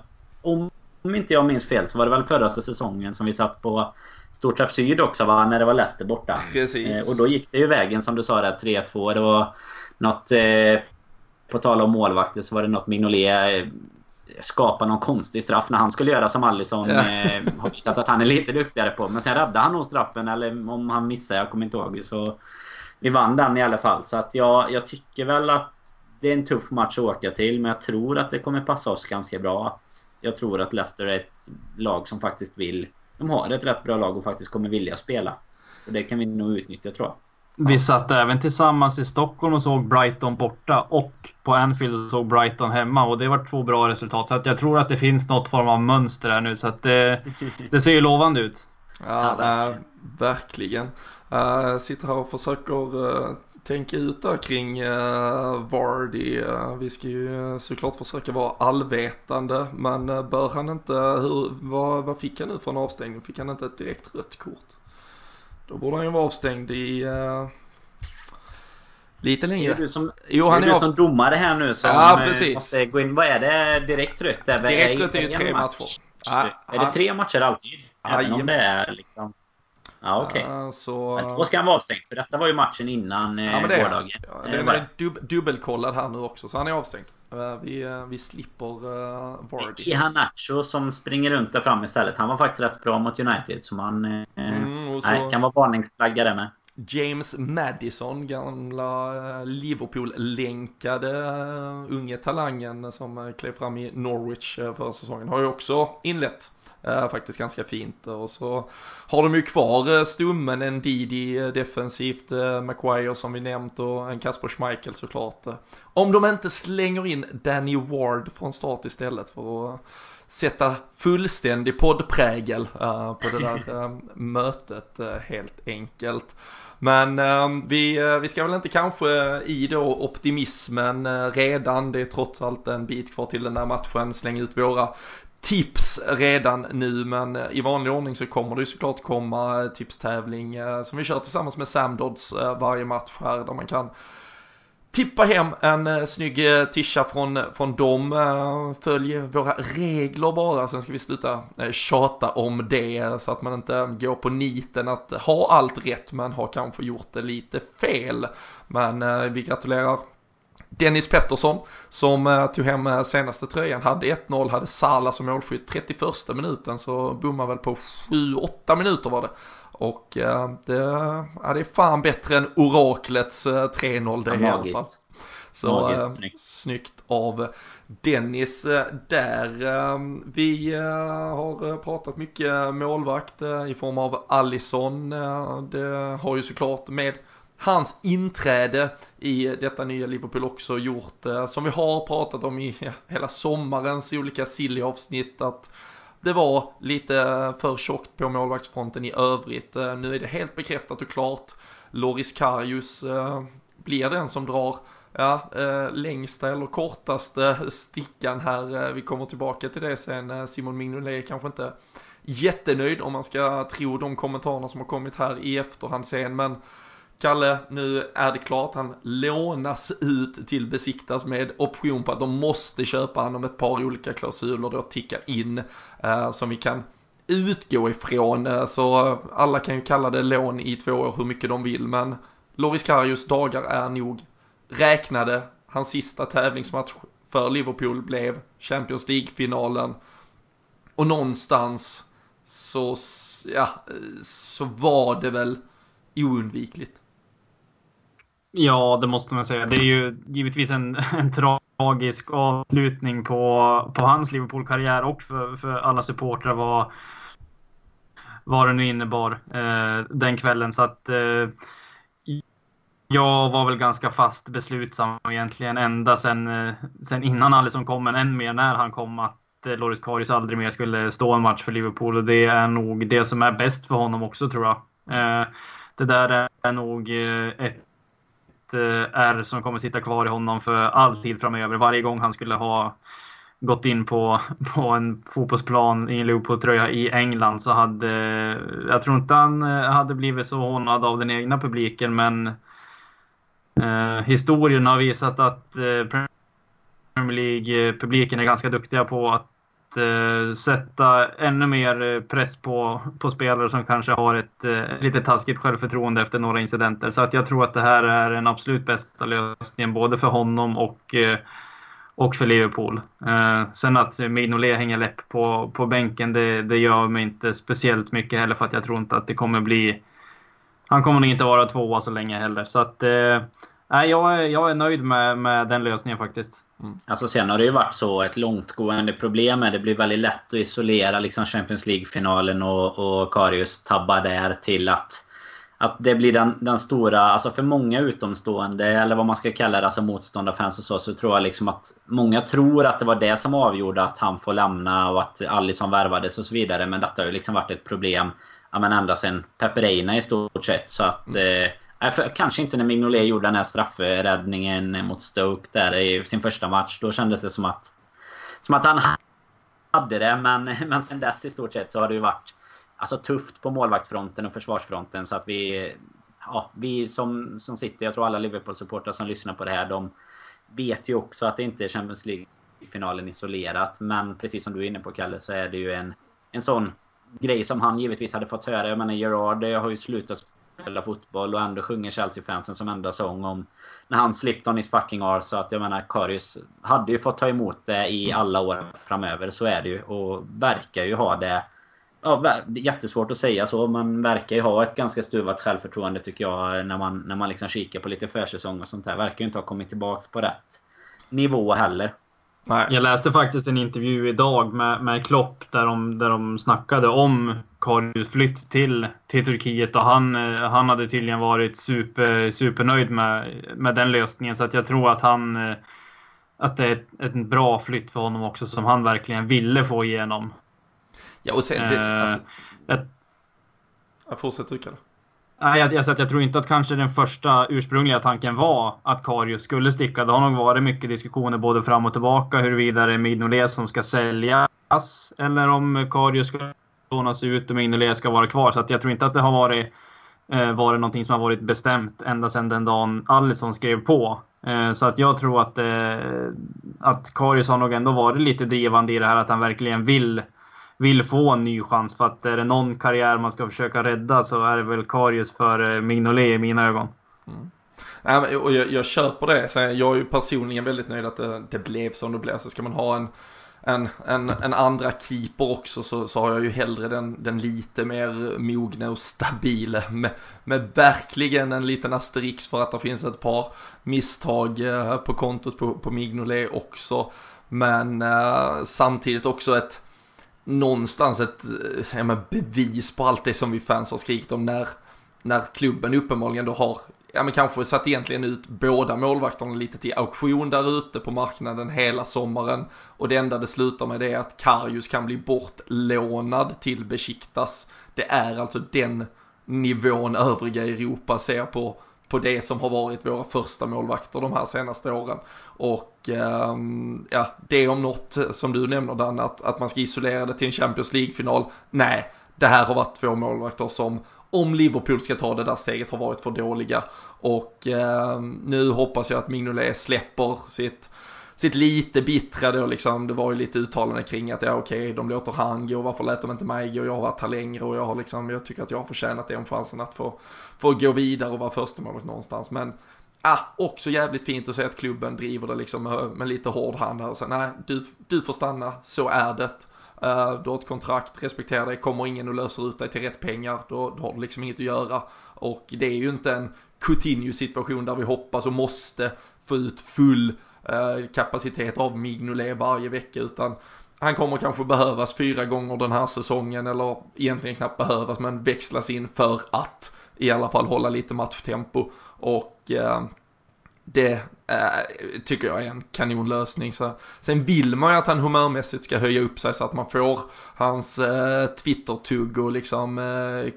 om inte jag minns fel så var det väl förra säsongen som vi satt på Storträff Syd också va? När det var Leicester borta. Precis. Eh, och då gick det ju vägen som du sa där 3-2. Det var något... Eh, på tal om målvakter så var det något Mignolet eh, skapa någon konstig straff när han skulle göra som Alisson ja. eh, har visat att han är lite duktigare på. Men sen räddade han nog straffen eller om han missade, jag kommer inte ihåg. Så vi vann den i alla fall. Så att jag, jag tycker väl att det är en tuff match att åka till. Men jag tror att det kommer passa oss ganska bra. Att jag tror att Leicester är ett lag som faktiskt vill... De har ett rätt bra lag och faktiskt kommer vilja spela. Och det kan vi nog utnyttja tror jag. Vi satt även tillsammans i Stockholm och såg Brighton borta och på Anfield och såg Brighton hemma och det var två bra resultat. Så att jag tror att det finns något form av mönster här nu så att det, det ser ju lovande ut. Ja, ja verkligen. verkligen. Uh, sitter här och försöker uh, tänka ut där kring uh, Vardy. Uh, vi ska ju såklart försöka vara allvetande men uh, bör han inte, hur, vad, vad fick han nu för en avstängning? Fick han inte ett direkt rött kort? Då borde han ju vara avstängd i uh, lite längre. Är du som, jo, han är, är du som domare här nu som ja, precis. måste gå in. Vad är det direkt rött? Direkt rött är ju tre matcher. matcher. är det tre matcher alltid? Även om det är liksom... Ja, okej. Okay. Uh, så... Då ska han vara avstängd, för detta var ju matchen innan ja, men det gårdagen. Ja, den är dub dubbelkollad här nu också, så han är avstängd. Vi, vi slipper uh, Vardy. Det är Hanacho som springer runt där fram istället. Han var faktiskt rätt bra mot United, så man mm, så... nej, kan vara varningsflagga där med. James Madison, gamla eh, Liverpool-länkade eh, unge talangen som eh, klev fram i Norwich förra säsongen, har ju också inlett faktiskt ganska fint. Och så har de ju kvar stummen, en Didi defensivt, Maguire som vi nämnt och en Kasper Schmeichel såklart. om de inte slänger in Danny Ward från start istället för att sätta fullständig poddprägel på det där mötet helt enkelt. Men vi, vi ska väl inte kanske i då optimismen redan, det är trots allt en bit kvar till den där matchen, slänga ut våra tips redan nu men i vanlig ordning så kommer det ju såklart komma tipstävling som vi kör tillsammans med Sam Dodds eh, varje match här där man kan tippa hem en eh, snygg eh, tisha från, från dem. Eh, följ våra regler bara, sen ska vi sluta eh, tjata om det så att man inte går på niten att ha allt rätt men har kanske gjort det lite fel. Men vi gratulerar Dennis Pettersson som tog hem senaste tröjan hade 1-0, hade Sala som målskytt 31 minuten så bommade väl på 7-8 minuter var det. Och uh, det, ja, det är fan bättre än oraklets 3-0 det ja, i alla fall. Så Magiskt, snyggt. snyggt av Dennis där. Vi har pratat mycket målvakt i form av Allison. Det har ju såklart med hans inträde i detta nya Liverpool också gjort, eh, som vi har pratat om i hela sommarens olika silly avsnitt, att det var lite för tjockt på målvaktsfronten i övrigt. Eh, nu är det helt bekräftat och klart. Loris Karius eh, blir den som drar ja, eh, längsta eller kortaste stickan här. Vi kommer tillbaka till det sen. Simon Mignolet kanske inte jättenöjd om man ska tro de kommentarerna som har kommit här i efterhand sen, men Kalle, nu är det klart, han lånas ut till besiktas med option på att de måste köpa honom ett par olika klausuler då tickar in eh, som vi kan utgå ifrån. Eh, så eh, alla kan ju kalla det lån i två år hur mycket de vill, men Loris Karius dagar är nog räknade. Hans sista tävlingsmatch för Liverpool blev Champions League-finalen. Och någonstans så, ja, eh, så var det väl oundvikligt. Ja, det måste man säga. Det är ju givetvis en, en tragisk avslutning på, på hans Liverpool-karriär och för, för alla supportrar vad, vad det nu innebar eh, den kvällen. Så att eh, jag var väl ganska fast beslutsam egentligen ända sen, eh, sen innan Alisson kom, men än mer när han kom att eh, Loris Karius aldrig mer skulle stå en match för Liverpool och det är nog det som är bäst för honom också tror jag. Eh, det där är nog eh, ett ett eh, R som kommer sitta kvar i honom för all tid framöver. Varje gång han skulle ha gått in på, på en fotbollsplan i en Liverpool-tröja i England så hade eh, jag tror inte han eh, hade blivit så hånad av den egna publiken men eh, historien har visat att eh, Premier League-publiken är ganska duktiga på att eh, sätta ännu mer eh, press på, på spelare som kanske har ett eh, lite taskigt självförtroende efter några incidenter. Så att jag tror att det här är den absolut bästa lösningen både för honom och, eh, och för Liverpool. Eh, sen att Mignolet hänger läpp på, på bänken, det, det gör mig inte speciellt mycket heller för att jag tror inte att det kommer bli... Han kommer nog inte vara tvåa så länge heller. Så att... Eh, Nej, jag är, jag är nöjd med, med den lösningen faktiskt. Mm. Alltså sen har det ju varit så ett långtgående problem. Det blir väldigt lätt att isolera liksom Champions League-finalen och, och Karius tabbar där till att att det blir den, den stora, alltså för många utomstående eller vad man ska kalla det, alltså motståndarfans och så, så tror jag liksom att många tror att det var det som avgjorde att han får lämna och att Alisson värvades och så vidare. Men detta har ju liksom varit ett problem, ja men ända sedan Pepe Reina i stort sett. Så att mm. eh, för, kanske inte när Mignolet gjorde den här straffräddningen mot Stoke där i sin första match. Då kändes det som att, som att han hade det. Men, men sen dess i stort sett så har det ju varit alltså, tufft på målvaktsfronten och försvarsfronten. Så att vi, ja, vi som, som sitter, jag tror alla Liverpool-supportrar som lyssnar på det här, de vet ju också att det inte är Champions League-finalen isolerat. Men precis som du är inne på Kalle så är det ju en, en sån grej som han givetvis hade fått höra. Jag menar Gerard har ju slutat spela fotboll och ändå sjunger Chelsea-fansen som enda sång om när han slipped on his fucking arse. Så att jag menar Karius hade ju fått ta emot det i alla år framöver. Så är det ju. Och verkar ju ha det. Ja, jättesvårt att säga så. Man verkar ju ha ett ganska stuvat självförtroende tycker jag. När man, när man liksom kikar på lite försäsong och sånt där. Verkar ju inte ha kommit tillbaka på rätt nivå heller. Jag läste faktiskt en intervju idag med, med Klopp där de, där de snackade om Karius flytt till, till Turkiet och han, eh, han hade tydligen varit super, supernöjd med, med den lösningen. Så att jag tror att han eh, att det är ett, ett bra flytt för honom också som han verkligen ville få igenom. Ja och sen... Det, alltså, eh, jag fortsätter du Nej, jag, jag, jag tror inte att kanske den första ursprungliga tanken var att Karius skulle sticka. Det har nog varit mycket diskussioner både fram och tillbaka huruvida det är Mignolet som ska säljas eller om Karius ska lånas ut och Mignolet ska vara kvar. Så att jag tror inte att det har varit, eh, varit någonting som har varit bestämt ända sedan den dagen Allison skrev på. Eh, så att jag tror att, eh, att Karius har nog ändå varit lite drivande i det här att han verkligen vill vill få en ny chans. För att är det någon karriär man ska försöka rädda så är det väl Karius för eh, Mignolet i mina ögon. Mm. Ja, och jag, jag köper det. Så jag är ju personligen väldigt nöjd att det, det blev som det blev. Så ska man ha en, en, en, en andra keeper också så, så har jag ju hellre den, den lite mer mogna och stabila. Med, med verkligen en liten asterix för att det finns ett par misstag eh, på kontot på, på Mignolet också. Men eh, samtidigt också ett någonstans ett eh, bevis på allt det som vi fans har skrikit om när, när klubben uppenbarligen då har ja men kanske satt egentligen ut båda målvakterna lite till auktion där ute på marknaden hela sommaren. Och det enda det slutar med det är att Karius kan bli bortlånad till Besiktas. Det är alltså den nivån övriga Europa ser på på det som har varit våra första målvakter de här senaste åren. Och eh, ja, det om något som du nämner Dan, att, att man ska isolera det till en Champions League-final. Nej, det här har varit två målvakter som, om Liverpool ska ta det där steget, har varit för dåliga. Och eh, nu hoppas jag att Mignolet släpper sitt sitt lite bittra då liksom. Det var ju lite uttalande kring att ja okej, okay, de låter han gå, varför lät de inte mig gå? Jag har varit här längre och jag har liksom, jag tycker att jag har förtjänat den chansen att få, få gå vidare och vara första målet någonstans. Men Ah, också jävligt fint att se att klubben driver det liksom med, med lite hård hand här och säger nej, du, du får stanna, så är det. Uh, du har ett kontrakt, respektera det, kommer ingen och löser ut dig till rätt pengar, då, då har du liksom inget att göra. Och det är ju inte en Coutinho situation där vi hoppas och måste få ut full uh, kapacitet av Mignolet varje vecka utan han kommer kanske behövas fyra gånger den här säsongen eller egentligen knappt behövas men växlas in för att i alla fall hålla lite matchtempo och uh, det Eh, tycker jag är en kanonlösning. Så, sen vill man ju att han humörmässigt ska höja upp sig så att man får hans eh, Twitter-tugg och liksom eh,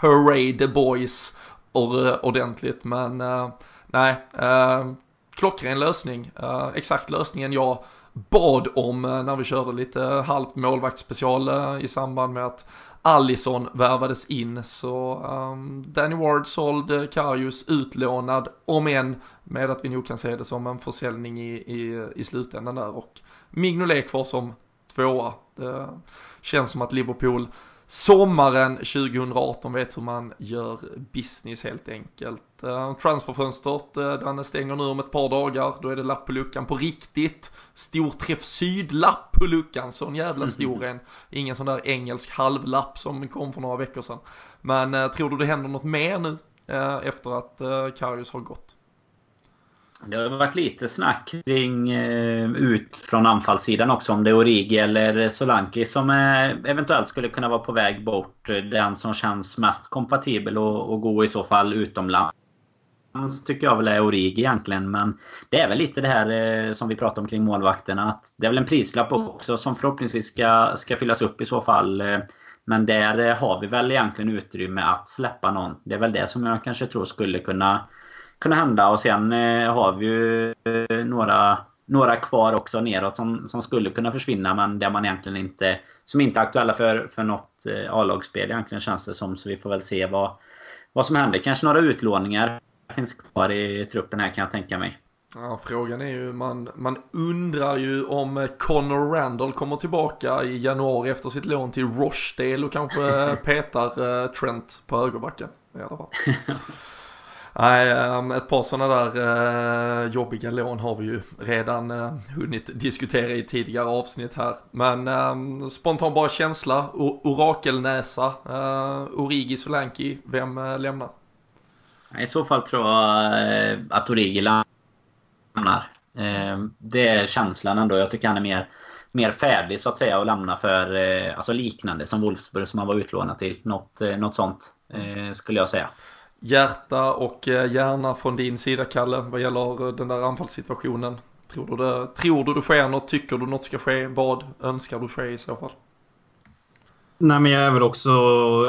hurray the boys or, eh, ordentligt men eh, nej, eh, klockren lösning. Eh, exakt lösningen jag bad om eh, när vi körde lite halvt målvaktsspecial eh, i samband med att Allison värvades in. Så um, Danny Ward såld, eh, Karius utlånad, om än med att vi nog kan se det som en försäljning i, i, i slutändan där. Och Mignolet kvar som tvåa. Det känns som att Liverpool sommaren 2018 vet hur man gör business helt enkelt. Uh, transferfönstret, uh, den stänger nu om ett par dagar, då är det lapp på luckan på riktigt. Storträff sydlapp på luckan, sån jävla stor en. Ingen sån där engelsk halvlapp som kom för några veckor sedan. Men uh, tror du det händer något mer nu efter att Karius har gått? Det har varit lite snack kring eh, ut från anfallssidan också om det är Origi eller Solanki som eh, eventuellt skulle kunna vara på väg bort. Eh, den som känns mest kompatibel och, och gå i så fall utomlands tycker jag väl är Origi egentligen. Men det är väl lite det här eh, som vi pratade om kring målvakterna. Att det är väl en prislapp också som förhoppningsvis ska, ska fyllas upp i så fall. Eh. Men där eh, har vi väl egentligen utrymme att släppa någon. Det är väl det som jag kanske tror skulle kunna, kunna hända. Och sen har vi ju några några kvar också neråt som, som skulle kunna försvinna men där man egentligen inte... Som inte är aktuella för, för något eh, A-lagsspel egentligen känns det som. Så vi får väl se vad, vad som händer. Kanske några utlåningar finns kvar i truppen här kan jag tänka mig. Ja, frågan är ju, man, man undrar ju om Connor Randall kommer tillbaka i januari efter sitt lån till Rochdale och kanske petar eh, Trent på högerbacken i alla fall. Nej, ehm, ett par sådana där eh, jobbiga lån har vi ju redan eh, hunnit diskutera i tidigare avsnitt här. Men ehm, spontan bara känsla, orakelnäsa, eh, Origi Solanki, vem lämnar? I så fall tror jag att Origi lämnar. Ehm, det är känslan ändå. Jag tycker han är mer, mer färdig så att säga att lämna för alltså liknande som Wolfsburg som han var utlånad till. Något, något sånt skulle jag säga hjärta och eh, hjärna från din sida Kalle vad gäller eh, den där anfallssituationen? Tror du det, tror du det sker något? Tycker du något ska ske? Vad önskar du ske i så fall? Nej, men jag är väl också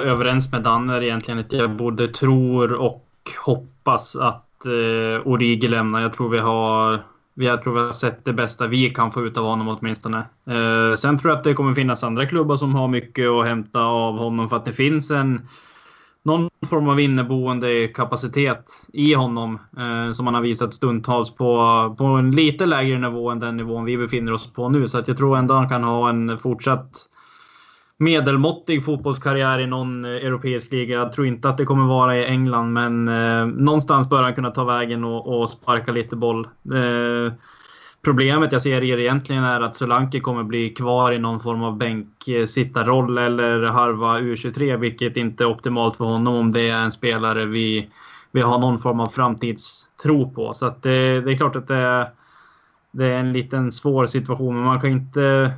överens med Danner egentligen. Att jag både tror och hoppas att eh, Origi lämnar. Jag tror vi har jag tror vi har sett det bästa vi kan få ut av honom åtminstone. Eh, sen tror jag att det kommer finnas andra klubbar som har mycket att hämta av honom för att det finns en någon form av inneboende kapacitet i honom eh, som han har visat stundtals på, på en lite lägre nivå än den nivån vi befinner oss på nu. Så att jag tror ändå han kan ha en fortsatt medelmåttig fotbollskarriär i någon eh, europeisk liga. Jag tror inte att det kommer vara i England, men eh, någonstans bör han kunna ta vägen och, och sparka lite boll. Eh, Problemet jag ser egentligen är att Solanke kommer bli kvar i någon form av bänksittarroll eller harva U23, vilket inte är optimalt för honom om det är en spelare vi, vi har någon form av framtidstro på. Så det, det, är klart att det är, det är en liten svår situation, men man kan inte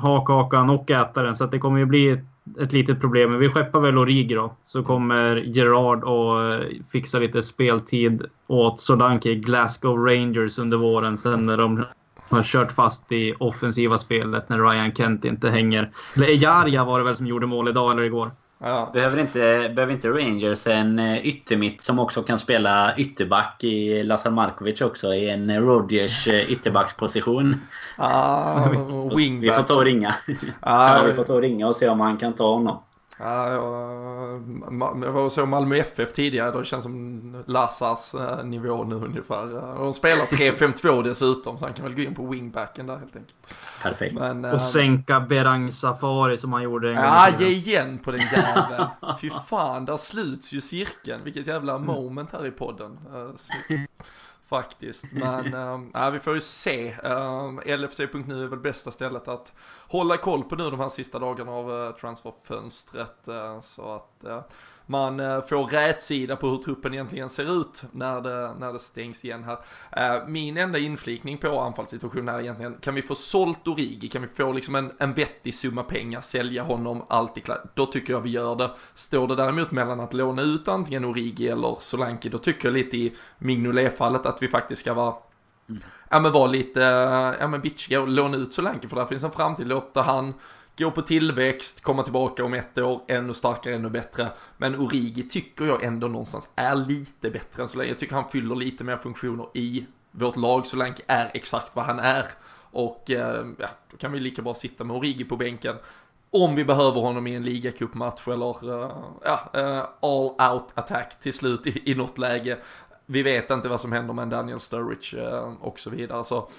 ha kakan och äta den. Så det kommer ju bli ett ett litet problem. Men vi skeppar väl Origi då. Så kommer Gerard och eh, fixar lite speltid åt Solanke Glasgow Rangers under våren. Sen när de har kört fast i offensiva spelet när Ryan Kent inte hänger. Eller Ejaria var det väl som gjorde mål idag eller igår. Ja. Behöver, inte, behöver inte Rangers en eh, yttermitt som också kan spela ytterback i Lazar Markovic också i en Rodgers eh, ytterbacksposition? Ah, wingback. Vi får ta och ringa. Ah, ja, vi får ta och ringa och se om han kan ta honom. Ja, jag var så Malmö FF tidigare, det känns som Lassars eh, nivå nu ungefär. De spelar 3-5-2 dessutom, så han kan väl gå in på wingbacken där helt enkelt. Perfekt. Men, och äh, sänka Berang Safari som han gjorde en gång Ja, ge igen på den jäveln. Fy fan, där sluts ju cirkeln. Vilket jävla moment här i podden. Snyggt. Faktiskt, men äh, vi får ju se. Äh, LFC.nu är väl bästa stället att hålla koll på nu de här sista dagarna av äh, transferfönstret. Äh, så att man äh, får rätsida på hur truppen egentligen ser ut när det, när det stängs igen här. Äh, min enda inflikning på anfallssituationen är egentligen, kan vi få sålt Origi? Kan vi få liksom en, en vettig summa pengar, sälja honom, allt i klart? Då tycker jag vi gör det. Står det däremot mellan att låna ut antingen Origi eller Solanke, då tycker jag lite i Mignolet-fallet att vi faktiskt ska vara Mm. Ja men vara lite, ja men bitchiga och låna ut Solanke för där finns en framtid. Låta han gå på tillväxt, komma tillbaka om ett år, ännu starkare, ännu bättre. Men Origi tycker jag ändå någonstans är lite bättre än länge. Jag tycker han fyller lite mer funktioner i vårt lag. Solanke är exakt vad han är. Och eh, ja, då kan vi lika bra sitta med Origi på bänken. Om vi behöver honom i en ligacupmatch eller uh, ja, uh, all out attack till slut i, i något läge. Vi vet inte vad som händer med en Daniel Sturridge uh, och så vidare. Så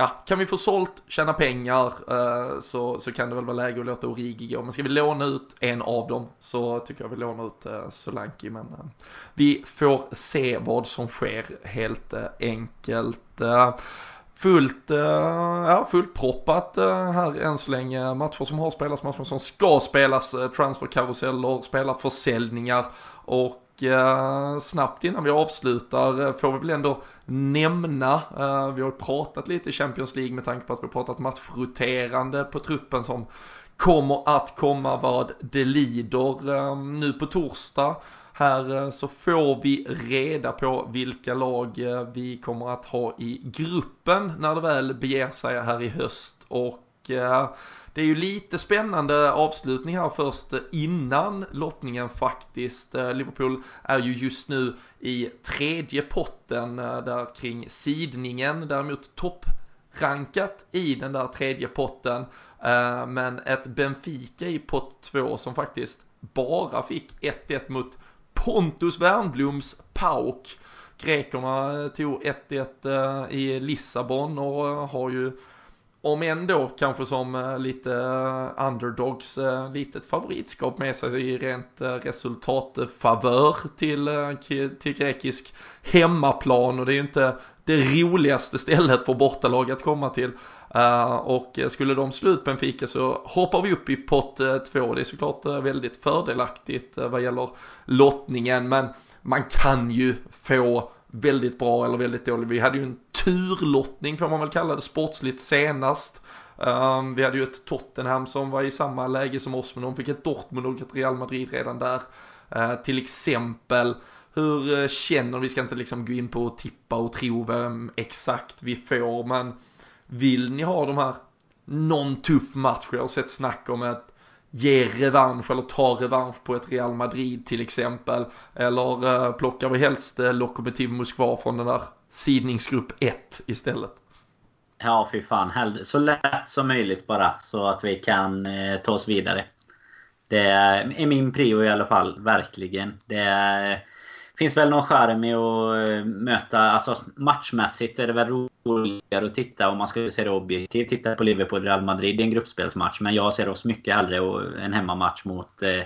ja, kan vi få sålt, tjäna pengar eh, så, så kan det väl vara läge att låta Origi gå. Men ska vi låna ut en av dem så tycker jag vi lånar ut eh, Solanki. Men eh, vi får se vad som sker helt eh, enkelt. Eh, fullt, eh, ja, fullt proppat här än så länge. Matcher som har spelats, matcher som ska spelas, transferkaruseller, spelarförsäljningar och Eh, snabbt innan vi avslutar eh, får vi väl ändå nämna, eh, vi har pratat lite i Champions League med tanke på att vi har pratat matchroterande på truppen som kommer att komma vad det lider nu på torsdag. Här så får vi reda på vilka lag vi kommer att ha i gruppen när det väl beger sig här i höst och Eh, det är ju lite spännande avslutning här först innan lottningen faktiskt. Eh, Liverpool är ju just nu i tredje potten eh, där kring sidningen, däremot topp rankat i den där tredje potten. Men ett Benfica i pott 2 som faktiskt bara fick 1-1 mot Pontus Wernbloms PAOK. Grekerna tog 1-1 i Lissabon och har ju om ändå kanske som eh, lite eh, underdogs, eh, litet favoritskap med sig i rent resultatfavör till, till grekisk hemmaplan och det är ju inte det roligaste stället för bortalag att komma till. Och skulle de slå ut Benfica så hoppar vi upp i pott två. Det är såklart väldigt fördelaktigt vad gäller lottningen men man kan ju få väldigt bra eller väldigt dålig. Vi hade ju en turlottning får man väl kalla det sportsligt senast. Um, vi hade ju ett Tottenham som var i samma läge som oss men de fick ett Dortmund och ett Real Madrid redan där. Uh, till exempel, hur eh, känner vi, ska inte liksom gå in på att tippa och tro vem exakt vi får men vill ni ha de här någon tuff match, jag har sett snack om ett ge revansch eller ta revansch på ett Real Madrid till exempel. Eller uh, plockar vi helst uh, Lokomotiv Moskva från den där sidningsgrupp 1 istället. Ja, fy fan. Så lätt som möjligt bara så att vi kan eh, ta oss vidare. Det är min prio i alla fall, verkligen. Det är, finns väl någon charm i att eh, möta, alltså matchmässigt är det väl roligare att titta om man skulle se det objektivt. Titta på Liverpool Real Madrid, är en gruppspelsmatch. Men jag ser oss mycket hellre en hemmamatch mot eh,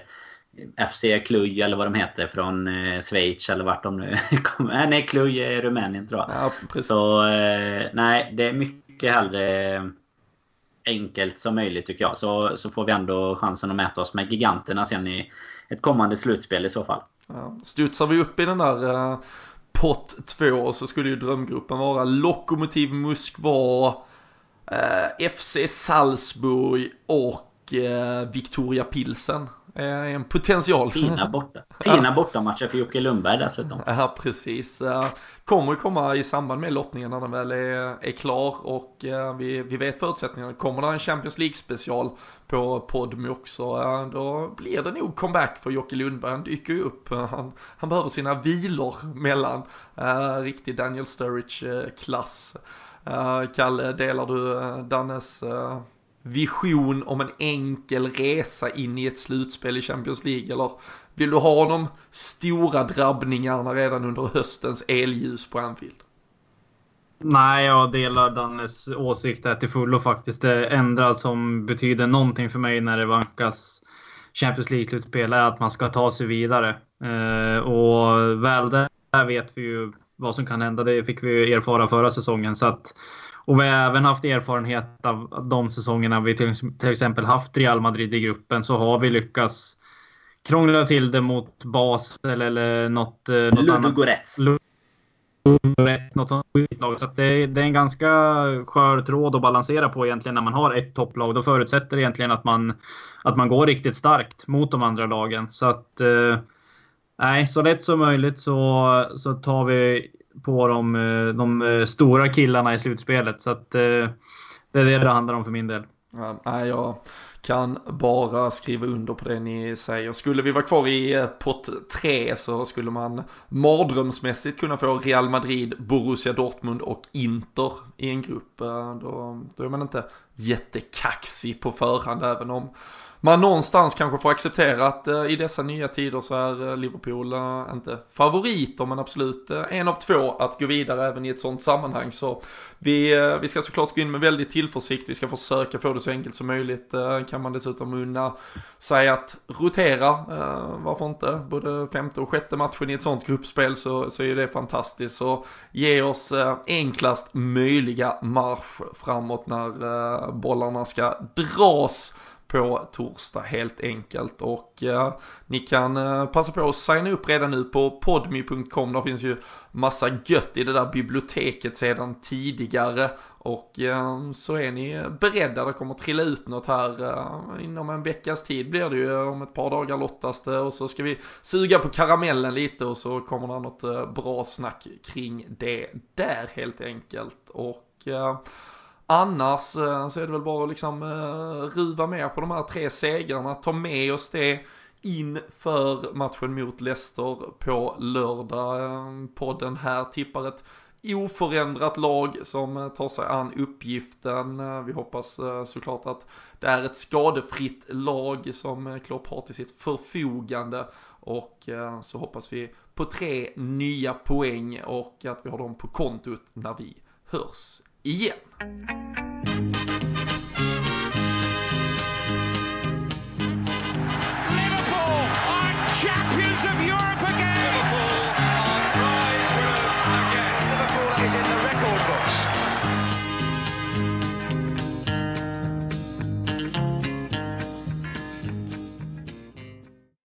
FC Cluj eller vad de heter från eh, Schweiz eller vart de nu kommer. Nej, Cluj är Rumänien tror jag. Ja, precis. Så eh, nej, det är mycket hellre enkelt som möjligt tycker jag. Så, så får vi ändå chansen att mäta oss med giganterna sen i ett kommande slutspel i så fall. Studsar vi upp i den där uh, pott 2 så skulle ju drömgruppen vara Lokomotiv Moskva, uh, eh, FC Salzburg och uh, Victoria Pilsen. Eh, en potential. Fina, borta. Fina bortamatcher för Jocke Lundberg dessutom. Ja, precis. Kommer komma i samband med lottningen när den väl är, är klar och eh, vi, vi vet förutsättningarna. Kommer det en Champions League special på Podmy också, då blir det nog comeback för Jocke Lundberg. Han dyker ju upp. Han, han behöver sina vilor mellan uh, riktig Daniel Sturridge-klass. Uh, Kalle, delar du Dannes uh, vision om en enkel resa in i ett slutspel i Champions League? Eller vill du ha de stora drabbningarna redan under höstens elljus på Anfield? Nej, jag delar Dannes åsikt där till fullo faktiskt. Det enda som betyder någonting för mig när det vankas Champions League-slutspel är att man ska ta sig vidare. Eh, och väl där vet vi ju vad som kan hända. Det fick vi ju erfara förra säsongen. Så att och vi har även haft erfarenhet av de säsongerna vi till, till exempel haft Real Madrid i gruppen så har vi lyckats krångla till det mot Basel eller något, eh, något annat. Något lag. Så det, det, är en ganska skör tråd att balansera på egentligen när man har ett topplag. Då förutsätter det egentligen att man, att man går riktigt starkt mot de andra lagen. Så att eh, nej, så lätt som möjligt så, så tar vi på de, eh, de eh, stora killarna i slutspelet. Så att, eh, det är det det handlar om för min del. Ja, jag kan bara skriva under på det ni säger. Skulle vi vara kvar i pott 3 så skulle man mardrömsmässigt kunna få Real Madrid, Borussia Dortmund och Inter i en grupp. Då, då är man inte jättekaxig på förhand även om man någonstans kanske får acceptera att eh, i dessa nya tider så är eh, Liverpool eh, inte favoriter men absolut eh, en av två att gå vidare även i ett sånt sammanhang. Så vi, eh, vi ska såklart gå in med väldigt tillförsikt, vi ska försöka få det så enkelt som möjligt. Eh, kan man dessutom unna sig att rotera, varför inte, både femte och sjätte matchen i ett sånt gruppspel så, så är det fantastiskt. Så ge oss enklast möjliga marsch framåt när bollarna ska dras på torsdag helt enkelt. Och eh, ni kan eh, passa på att signa upp redan nu på podmy.com. Där finns ju massa gött i det där biblioteket sedan tidigare. Och eh, så är ni beredda, det kommer trilla ut något här eh, inom en veckas tid blir det ju. Om ett par dagar lottas det och så ska vi suga på karamellen lite och så kommer det något eh, bra snack kring det där helt enkelt. Och eh, annars eh, så är det väl bara att liksom eh, ruva med på de här tre segrarna, ta med oss det inför matchen mot Leicester på lördag. Eh, podden här tippar ett oförändrat lag som tar sig an uppgiften. Vi hoppas såklart att det är ett skadefritt lag som Klopp har till sitt förfogande och så hoppas vi på tre nya poäng och att vi har dem på kontot när vi hörs igen. Liverpool are champions of Europe